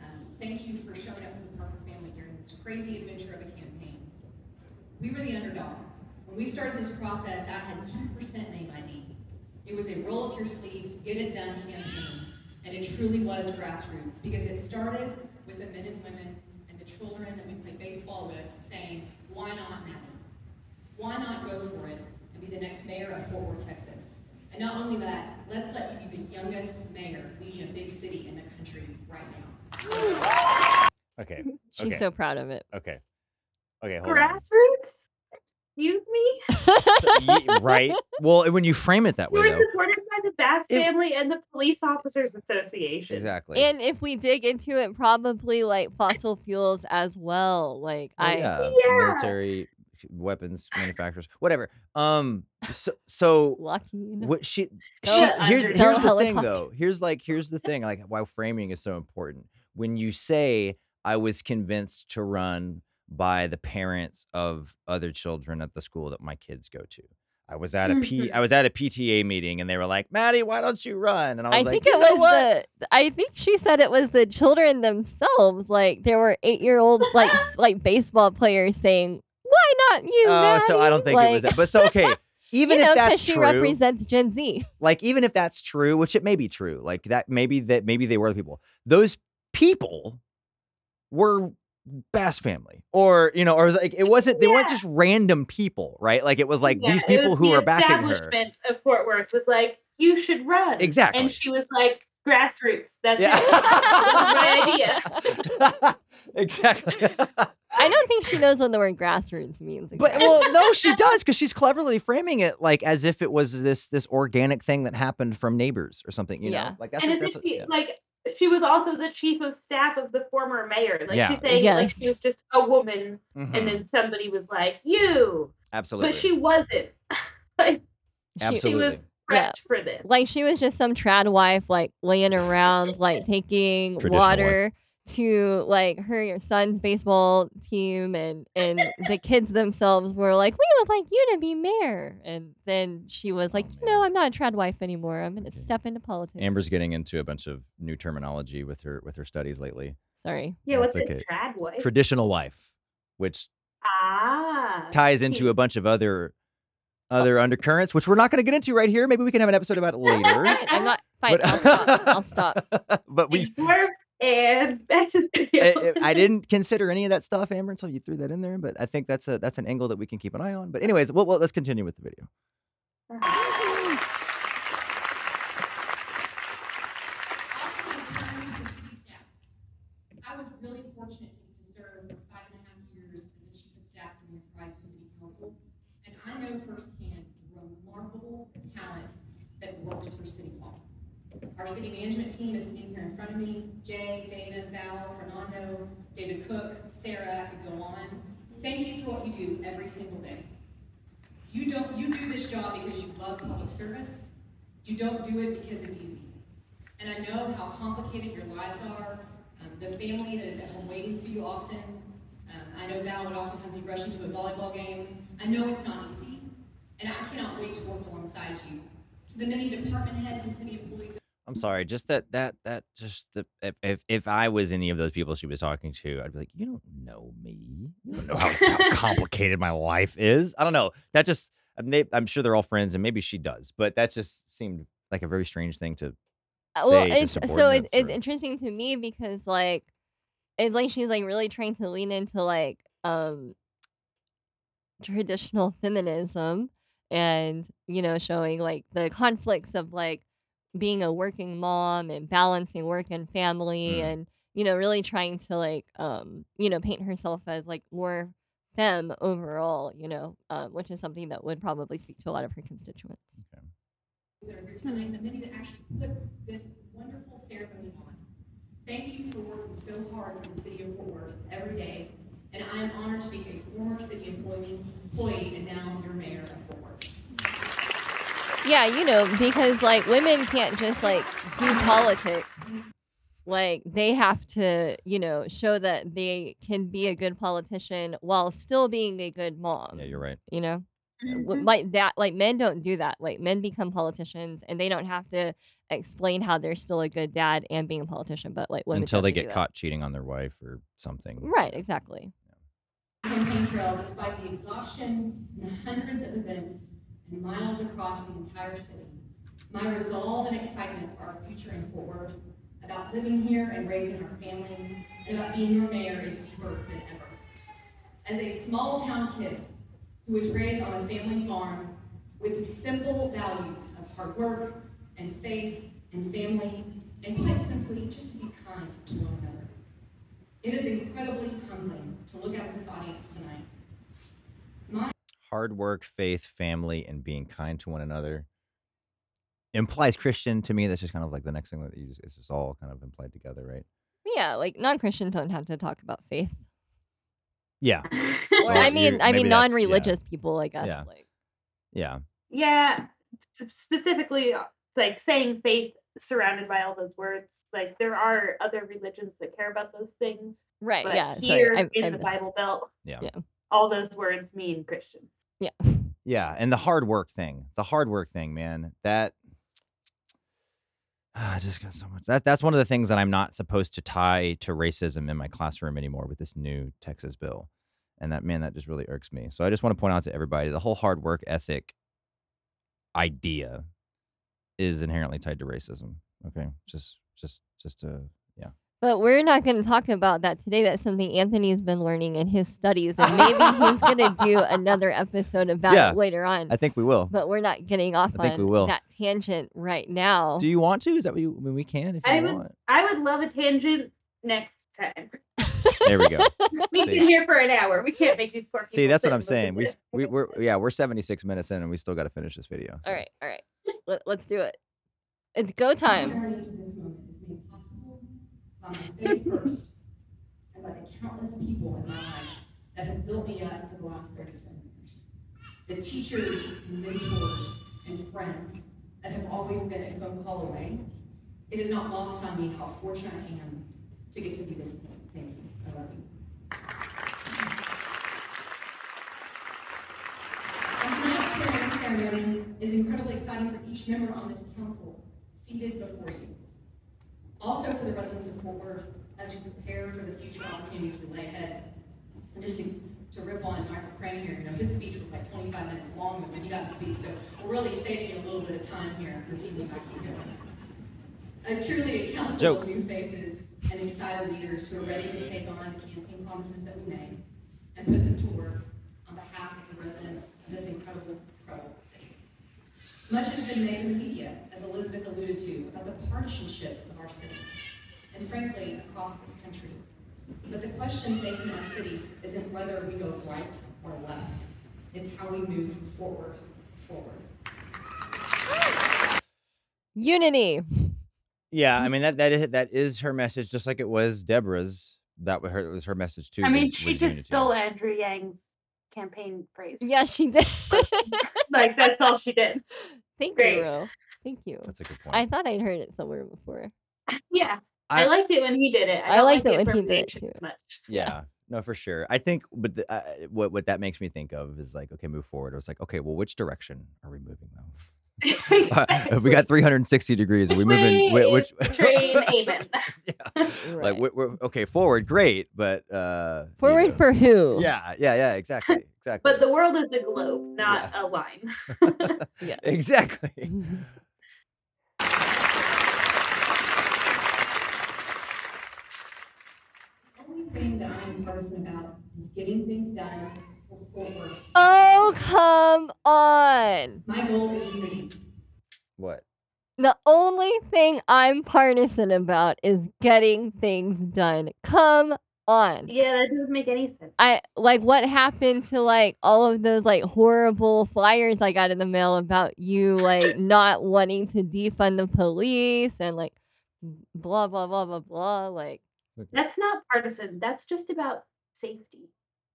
Um, thank you for showing up for the Parker family during this crazy adventure of a campaign. We were the underdog. When we started this process, I had 2% name ID. It was a roll up your sleeves, get it done campaign. And it truly was grassroots because it started with the men and women and the children that we play baseball with saying, why not Madeline? Why not go for it and be the next mayor of Fort Worth, Texas? And not only that, let's let you be the youngest mayor leading a big city in the country right now. Okay. She's okay. so proud of it. Okay. Okay. Hold on. Grassroots? Excuse me? So, right. Well, when you frame it that (laughs) You way, were though. supported by the Bass It- family and the Police Officers Association. Exactly. And if we dig into it, probably like fossil fuels as well. Like Oh, I, yeah, Yeah. military weapons manufacturers, whatever. Um, so, so lucky. what she, she here's here's the thing though. Here's like here's the thing. Like why framing is so important. When you say I was convinced to run by the parents of other children at the school that my kids go to. I was at a P Mhm. Was at a PTA meeting and they were like, Mattie, why don't you run? And I was I like, think "You it was what?" the. I think she said it was the children themselves. Like there were eight-year-old like (laughs) like baseball players saying, "Why not you?" Oh, so I don't Mattie?" think it was Like, that. But so okay, (laughs) even you know, if that's she true, represents Gen Z. like even if that's true, which it may be true, like that maybe that maybe they were the people. Those people were Bass family, or you know, or it was like it wasn't. They weren't just random people, right? Like it was like Yeah, these people who the are backing her. establishment of Fort Worth was like, you should run. Exactly. And she was like, grassroots. That's Yeah. it. (laughs) That was my idea. (laughs) exactly. I don't think she knows what the word grassroots means. But exactly. well, no, she does because she's cleverly framing it like as if it was this this organic thing that happened from neighbors or something. You Yeah. know, like that's and what, that's what, she, yeah. like she was also the chief of staff of the former mayor. Like Yeah. she's saying like she was just a woman Mhm. and then somebody was like, You absolutely, but she wasn't. (laughs) like She- absolutely. she was prepped for this. like she was just some trad wife like laying around like taking Traditional water to like her son's baseball team and and the kids themselves were like we would like you to be mayor and then she was like you know i'm not a trad wife anymore i'm gonna step into politics Amber's getting into a bunch of new terminology with her with her studies lately. sorry Yeah, what's That's it? okay. Trad wife? Traditional wife, which ah. ties into a bunch of other other undercurrents, which we're not going to get into right here. Maybe we can have an episode about it later. i'm not fine But- i'll stop i'll stop (laughs) but we Informed and (laughs) the I, video. I didn't consider any of that stuff, Amber, until you threw that in there. But I think that's a that's an angle that we can keep an eye on. But anyways, well, well let's continue with the video. Also, in terms of the city staff, I was really fortunate to get to serve for five and a half years as the chief of staff for the Enterprise City Council, and I know firsthand the remarkable talent that works for City Hall. Our city management team is sitting here in front of me, Jay, Dana, Val, Fernando, David Cook, Sarah, I could go on. Thank you for what you do every single day. You don't, you do this job because you love public service. You don't do it because it's easy. And I know how complicated your lives are. Um, the family that is at home waiting for you often. Um, I know Val would oftentimes be rushing to a volleyball game. I know it's not easy. And I cannot wait to work alongside you. To the many department heads and city employees I'm sorry, just that that that just the, if, if if I was any of those people she was talking to, I'd be like, you don't know me. You don't know how, how (laughs) complicated my life is. I don't know. That just I'm, they, I'm sure they're all friends, and maybe she does, but that just seemed like a very strange thing to Uh, say well to so it's, subordinates it's interesting to me because like it's like she's like really trying to lean into like um traditional feminism and you know showing like the conflicts of like being a working mom and balancing work and family Mm. and you know really trying to like um you know paint herself as like more femme overall you know um, which is something that would probably speak to a lot of her constituents that are here tonight, and the many that actually put this wonderful ceremony on. Thank you for working so hard for the city of Fort Worth every day, and I am honored to be a former city employee, employee and now your mayor of Fort Worth. Yeah, you know, because like women can't just like do politics. Like they have to, you know, show that they can be a good politician while still being a good mom. Yeah, you're right. You know, Mm-hmm. Like that. Like men don't do that. Like men become politicians and they don't have to explain how they're still a good dad and being a politician. But like women Until they get do caught cheating on their wife or something. Right. Exactly. Campaign trail, despite the exhaustion and the hundreds of events and miles across the entire city, my resolve and excitement for our future in Fort Worth, about living here and raising our family, and about being your mayor is deeper than ever. As a small town kid who was raised on a family farm with the simple values of hard work and faith and family, and quite simply, just to be kind to one another. It is incredibly humbling to look out at this audience tonight. My Hard work, faith, family, and being kind to one another implies Christian to me. That's just kind of like the next thing that you just, it's just all kind of implied together, right? Yeah, like non-Christians don't have to talk about faith. Yeah. (laughs) Or Well, I mean, I mean non-religious people, I guess. Yeah. Like Yeah. Yeah, specifically uh, like saying faith surrounded by all those words. Like there are other religions that care about those things. Right, But yeah, sorry, Here I- in I the mis- Bible Belt, Yeah. Yeah. all those words mean Christian. Yeah. Yeah, and the hard work thing, the hard work thing, man, that (sighs) I just got so much. That that's one of the things that I'm not supposed to tie to racism in my classroom anymore with this new Texas bill, and that man, that just really irks me. So I just want to point out to everybody, the whole hard work ethic idea is inherently tied to racism. Okay, just just just to. But we're not going to talk about that today. That's something Anthony's been learning in his studies, and maybe (laughs) he's going to do another episode about Yeah, it later on. I think we will. But we're not getting off I think we will. that tangent right now. Do you want to? Is that what you? I mean, we can if you I would want. I would love a tangent next time. (laughs) There we go. (laughs) We've See. been here for an hour. We can't make these poor people See, that's what I'm saying. We, we we're yeah, we're 76 minutes in and we still got to finish this video. all right, all right. Let, let's do it. It's go time. My faith first and by the countless people in my life that have built me up for the last 37 years. The teachers, and mentors, and friends that have always been a phone call away. It is not lost on me how fortunate I am to get to be this point. Thank you. I love you. Tonight's swearing ceremony is incredibly exciting for each member on this council seated before you. Also for the residents of Fort Worth as we prepare for the future opportunities we lay ahead. And just to, to rip on Michael Crain here, you know, his speech was like 25 minutes long when he got to speak, so we're really saving a little bit of time here this evening. I keep going. A truly a council Joke. of new faces and excited leaders who are ready to take on the campaign promises that we made and put them to work on behalf of the residents of this incredible, incredible. Much has been made in the media, as Elizabeth alluded to, about the partisanship of our city, and frankly, across this country. But the question facing our city isn't whether we go right or left. It's how we move Fort Worth forward. Unity. Yeah, I mean that that is that is her message, just like it was Deborah's. That was her was her message too. I mean, was- she was just unity. stole Andrew Yang's campaign phrase. Yeah, she did. (laughs) like that's all she did. (laughs) Thank Great. you, Ro. Thank you. That's a good point. I thought I'd heard it somewhere before. (laughs) Yeah, I, I- liked it when he did it. I, I liked like it when he did it too. as much. Yeah, no, for sure. I think, but the, uh, what what that makes me think of is like, okay, move forward. I was like, okay, well, which direction are we moving though? If we got 360 degrees, are we move in way Which is (laughs) the train aiming? like we're, we're, okay, forward, great, but uh, you Forward know, for who? yeah, yeah, yeah, exactly, (laughs) exactly, But the world is a globe, not a line. (laughs) Yeah. exactly. The only thing that I am partisan about is getting things done for Oh, come on. My goal is unity. What? The only thing I'm partisan about is getting things done. Come on. Yeah, that doesn't make any sense. I like what happened to like all of those like horrible flyers I got in the mail about you like (laughs) not wanting to defund the police and like blah blah blah blah blah like That's not partisan. That's just about safety.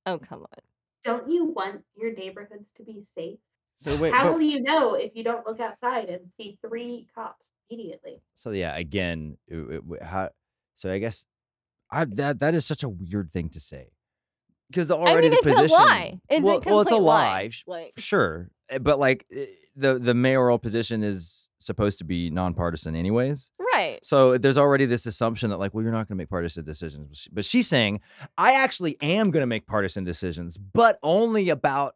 oh come on. Don't you want your neighborhoods to be safe? So wait, How but- will you know if you don't look outside and see three cops immediately? so yeah, again, it, it, w- how? So I guess I that that is such a weird thing to say because I already mean the it's position. a lie. It's well, a well, it's a complete lie, Like sure, eh, but like eh, the the mayoral position is supposed to be nonpartisan, anyways. Right. So there's already this assumption that like, well, you're not going to make partisan decisions. But she's saying, I actually am going to make partisan decisions, but only about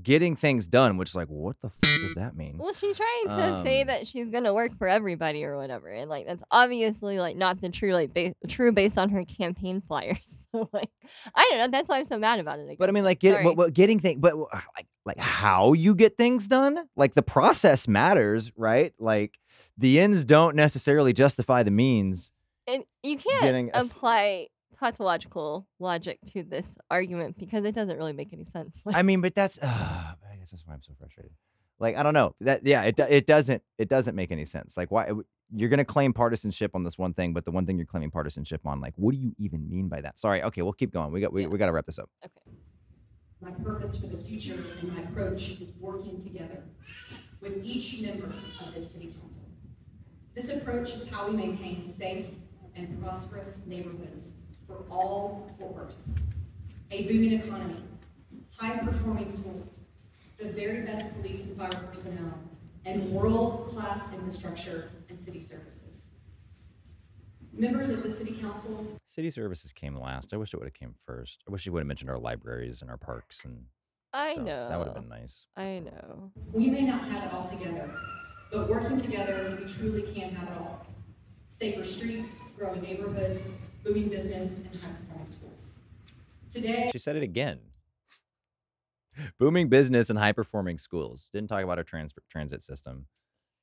getting things done. Which is like, what the fuck does that mean? Well, she's trying to say Um, that she's gonna work for everybody or whatever, and like that's obviously like not the true like ba- true based on her campaign flyers. (laughs) Like I don't know. That's why I'm so mad about it. I But I mean, like, get, but, but getting things, but like, like how you get things done, like the process matters, right? Like, the ends don't necessarily justify the means. And you can't Getting a s- apply tautological logic to this argument because it doesn't really make any sense. (laughs) I mean, but that's uh, (sighs) I guess that's why I'm so frustrated. Like I don't know that yeah it it doesn't it doesn't make any sense. Like why you're gonna claim partisanship on this one thing, but the one thing you're claiming partisanship on, like what do you even mean by that? Sorry. Okay, we'll keep going. We got we, we got to wrap this up. Okay. My purpose for the future and my approach is working together with each member of this city council. This approach is how we maintain safe and prosperous neighborhoods for all Fort Worth. A booming economy, high-performing schools, the very best police and fire personnel, and world-class infrastructure and city services. Members of the city council City services came last. I wish it would have came first. I wish you would have mentioned our libraries and our parks and I stuff. know. that would have been nice. I know. We may not have it all together, but working together, we truly can have it all. Safer streets, growing neighborhoods, booming business, and high-performing schools. Today, She said it again. Booming business and high performing schools. Didn't talk about our trans- transit system.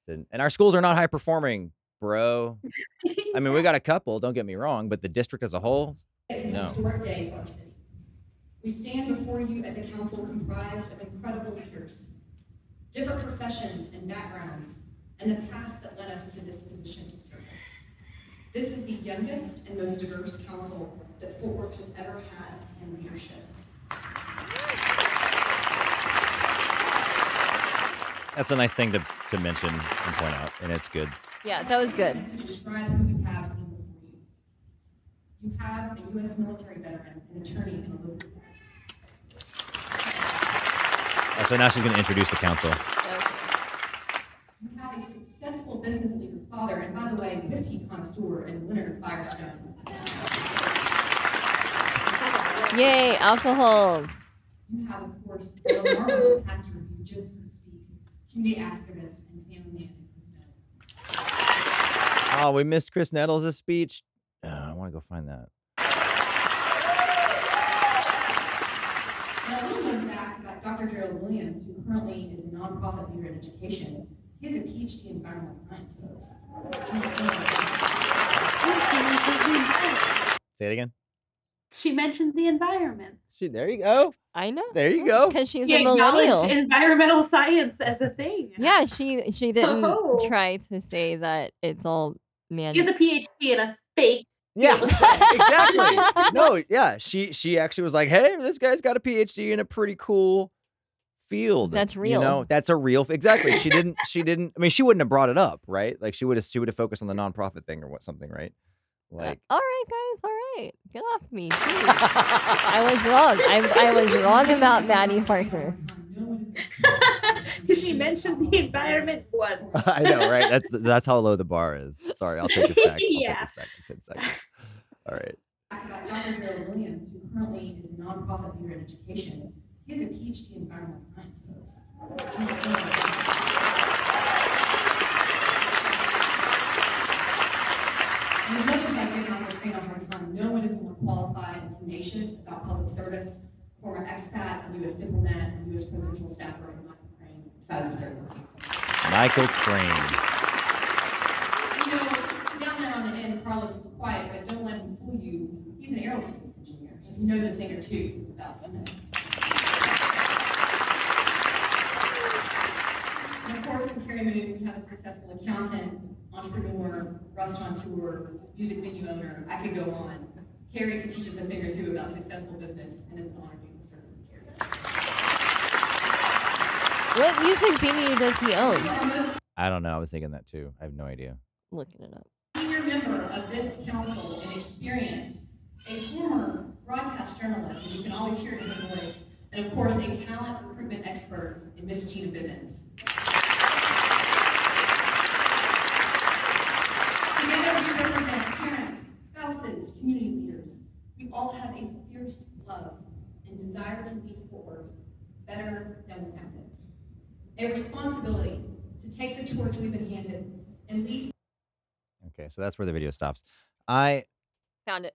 Didn't, and our schools are not high performing, bro. I mean, we got a couple, don't get me wrong, but the district as a whole, is a no. historic day for our city. We stand before you as a council comprised of incredible leaders, different professions and backgrounds, and the paths that led us to this position of service. This is the youngest and most diverse council that Fort Worth has ever had in leadership. That's a nice thing to, to mention and point out, and it's good. Yeah, that was good. To describe who you have standing before you. You have a U.S. military veteran, an attorney, and a lawyer. Uh, so now she's going to introduce the council. You have a successful business leader, father, and by the way, whiskey connoisseur in Leonard Firestone. Yay, alcohols. You have, of course, a remarkable (laughs) pastor who just heard speak, community activist and family man. Oh, we missed Chris Nettles' speech. Uh, I want to go find that. And a little known fact about Dr. Gerald Williams, who currently is a nonprofit leader in education, he has a PhD in environmental science, folks. Say it again. She mentioned the environment. See, there you go. I know. There you go. Because she's She a millennial. environmental science as a thing. Yeah, she she didn't (laughs) Oh. try to say that it's all man. She has a PhD in a fake. Yeah, (laughs) exactly. (laughs) no, yeah, she she actually was like, "Hey, this guy's got a PhD in a pretty cool field. That's You real. know, that's a real. Exactly. She didn't. (laughs) She didn't. I mean, she wouldn't have brought it up, right? Like she would have. She would have focused on the nonprofit thing or what something, right? Uh, like, all right, guys, all right, get off me. I was wrong. I I was wrong about Mattie Parker. she mentioned the environment once. I know, right? That's the, that's how low the bar is. Sorry, I'll take this back. I'll Yeah. take this back in ten seconds. All right. About Dr. Gerald Williams, who currently is a nonprofit leader in education, he has a PhD in environmental science, folks. And as much as I give Michael Crain a hard time, no one is more qualified and tenacious about public service. Former expat, a U.S. diplomat, and U.S. presidential staffer, and Michael Crain. Excited to serve with you. Michael Crain. You know, down there on the end, Carlos is quiet, but don't let fool you. He's an aerospace engineer, so he knows a thing or two about something. And of course, in Cary Moon, we have a successful accountant, entrepreneur, restaurateur, music venue owner. I could go on. Cary could teach us a thing or two about successful business, and it's an honor being served with Cary. What music venue does he own? I don't know. I was thinking that too. I have no idea. Looking it up. Member of this council in experience, a former broadcast journalist, and you can always hear it in her voice, and of course, a talent recruitment expert in Miss Gyna Bivens. Together, we represent parents, spouses, community leaders. We all have a fierce love and desire to leave Fort Worth better than we found it. A responsibility to take the torch we've been handed and lead Okay, so that's where the video stops. I Found it.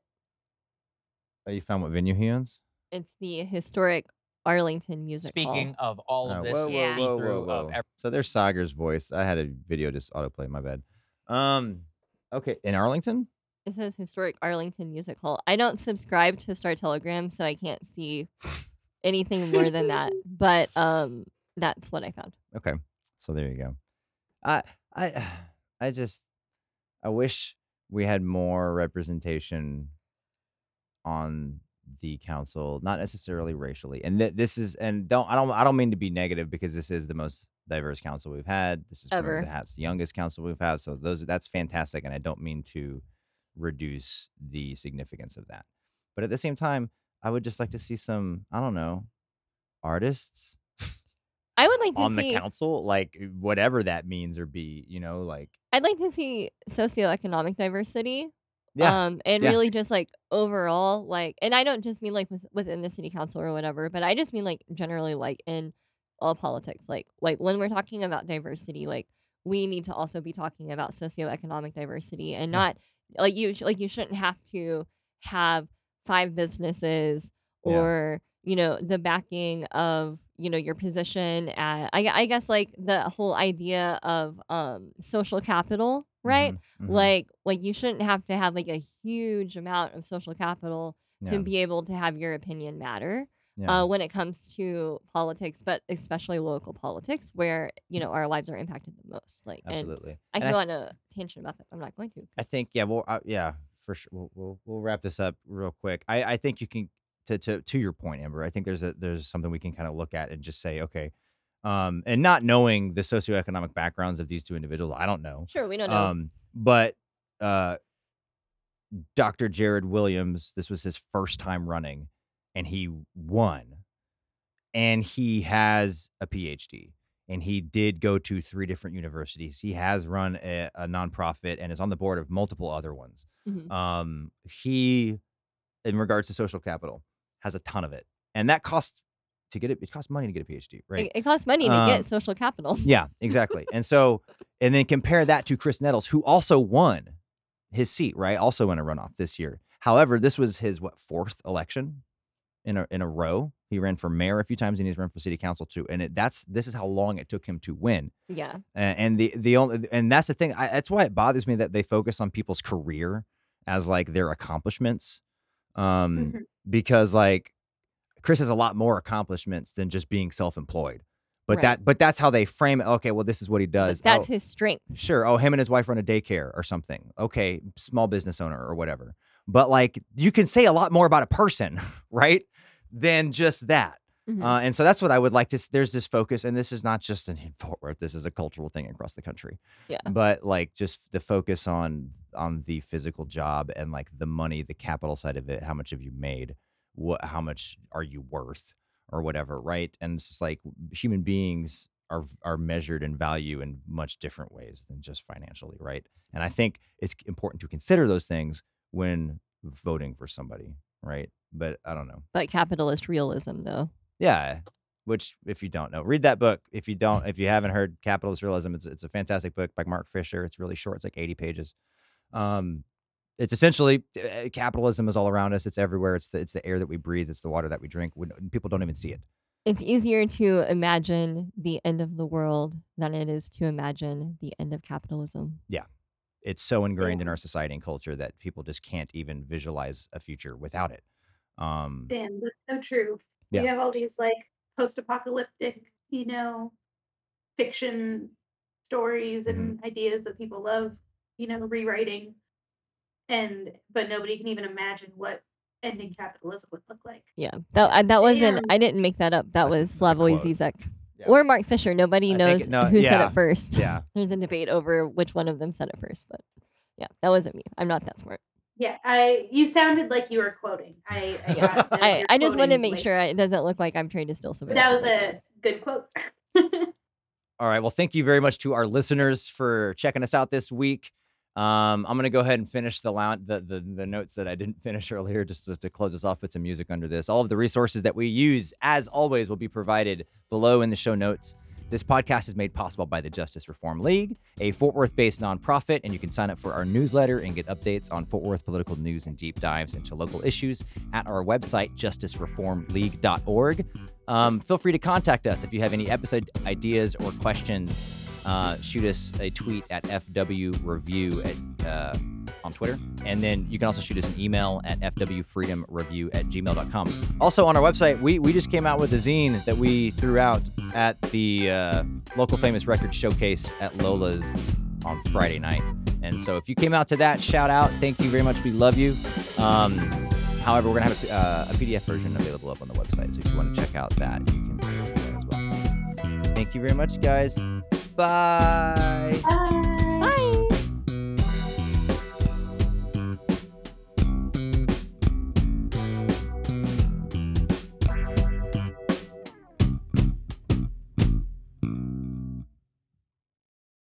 oh, you found what venue he owns? It's the historic Arlington Music Speaking Hall. of all of Oh, this whoa, whoa, whoa, see-through whoa, of whoa. ev- So there's Saagar's voice. I had a video just autoplay. My bad. Um. Okay, in Arlington. It says historic Arlington Music Hall. I don't subscribe to Star Telegram, so I can't see anything more than that. (laughs) But um, that's what I found. Okay, so there you go. I I (sighs) I just I wish we had more representation on the council, not mm. necessarily racially. And th- this is and don't I don't I don't mean to be negative because this is the most diverse council we've had. This is Ever. the the youngest council we've had. So those that's fantastic, and I don't mean to reduce the significance of that. But at the same time, I would just like to mm. see some I don't know artists I would like to on see. the council, like whatever that means or be, you know, like I'd like to see socioeconomic diversity. Yeah, Um, and yeah. really just like overall, like, and I don't just mean like with, within the city council or whatever, but I just mean like generally like in all politics. Like, like when we're talking about diversity, like we need to also be talking about socioeconomic diversity and Yeah. not like you sh- like you shouldn't have to have five businesses Yeah. or you know the backing of you know your position at I, I guess like the whole idea of um social capital right Mhm, mhm. like like you shouldn't have to have like a huge amount of social capital to be able to have your opinion matter Yeah. uh, when it comes to politics but especially local politics where you know our lives are impacted the most like and Absolutely. i And could I go on a tangent about that i'm not going to I think yeah, well, uh, yeah, for sure. We'll, we'll we'll wrap this up real quick. I I think you can to to to your point, Amber. I think there's a there's something we can kind of look at and just say, okay, um, and not knowing the socioeconomic backgrounds of these two individuals, I don't know. Sure, we don't know. Um, but uh, Dr. Jared Williams, this was his first time running, and he won, and he has a PhD. And he did go to three different universities. He has run a, a nonprofit and is on the board of multiple other ones. Mhm. Um, he, in regards to social capital, has a ton of it, and that costs to get it. It costs money to get a PhD, right? it, it costs money to Um, get social capital (laughs) Yeah, exactly. and so, and then compare that to Chris Nettles, who also won his seat, right? Also in a runoff this year. However, this was his what fourth election in a in a row. He ran for mayor a few times, and he's run for city council too. And it, that's this is how long it took him to win. yeah A- And the the only and that's the thing. I, that's why it bothers me that they focus on people's career as like their accomplishments, um, Mhm. Because like Chris has a lot more accomplishments than just being self-employed. But Right. that but that's how they frame it. Okay, well this is what he But does. that's Oh, his strength Sure. Oh, him and his wife run a daycare or something. Okay, small business owner or whatever. But like you can say a lot more about a person, (laughs) right? Than just that. Mhm. Uh, and so that's what I would like to. There's this focus, and this is not just an in (laughs) Fort Worth. This is a cultural thing across the country. Yeah. But like just the focus on on the physical job and like the money, the capital side of it. How much have you made? What? How much are you worth? Or whatever, right? And it's just like human beings are are measured in value in much different ways than just financially, right? And I think it's important to consider those things when voting for somebody, right? But I don't know. but capitalist realism though Yeah. Which, if you don't know, read that book. If you don't, if you haven't heard Capitalist Realism, it's it's a fantastic book by Mark Fisher. It's really short. It's like eighty pages. Um, it's essentially uh, capitalism is all around us. It's everywhere. It's the it's the air that we breathe. It's the water that we drink. We, people don't even see it. it's easier to imagine the end of the world than it is to imagine the end of capitalism Yeah. It's so ingrained in our society and culture that people just can't even visualize a future without it. Um, Dan, that's so true. Yeah. You have all these like post-apocalyptic, you know, fiction stories and Mm-hmm. ideas that people love, you know, rewriting. And but nobody can even imagine what ending capitalism would look like. Yeah, that that wasn't. Damn. I didn't make that up. That was Slavoj quote. Zizek Yeah. or Mark Fisher. Nobody I knows it- no, who said it first. yeah. (laughs) there's a debate over which one of them said it first, but yeah, that wasn't me. I'm not that smart. Yeah, I you sounded like you were quoting. I I, (laughs) Yeah. I, I just want to make like- sure it doesn't look like I'm trying to steal But somebody. that was a good quote. (laughs) All right. Well, thank you very much to our listeners for checking us out this week. Um, I'm gonna go ahead and finish the, lou- the the the notes that I didn't (laughs) finish earlier, just to, to close us off. Put some music under this. All of the resources that we use, as always, will be provided below in the show notes. This podcast is made possible by the Justice Reform League, a Fort Worth based nonprofit, and you can sign up for our newsletter and get updates on Fort Worth political news and deep dives into local issues at our website, justicereformleague.org. Um, feel free to contact us if you have any episode ideas or questions. Uh, shoot us a tweet at FW Review at, uh, on Twitter. And then you can also shoot us an email at fwfreedomreview at gmail.com. Also, on our website, we, we just came out with a zine that we threw out at the uh, local famous record showcase at Lola's on Friday night. And so if you came out to that, shout out. Thank you very much. We love you. Um, however, we're going to have a, uh, a PDF version available up on the website. So if you want to check out that, you can as well. Thank you very much, guys. Bye. Bye. Bye.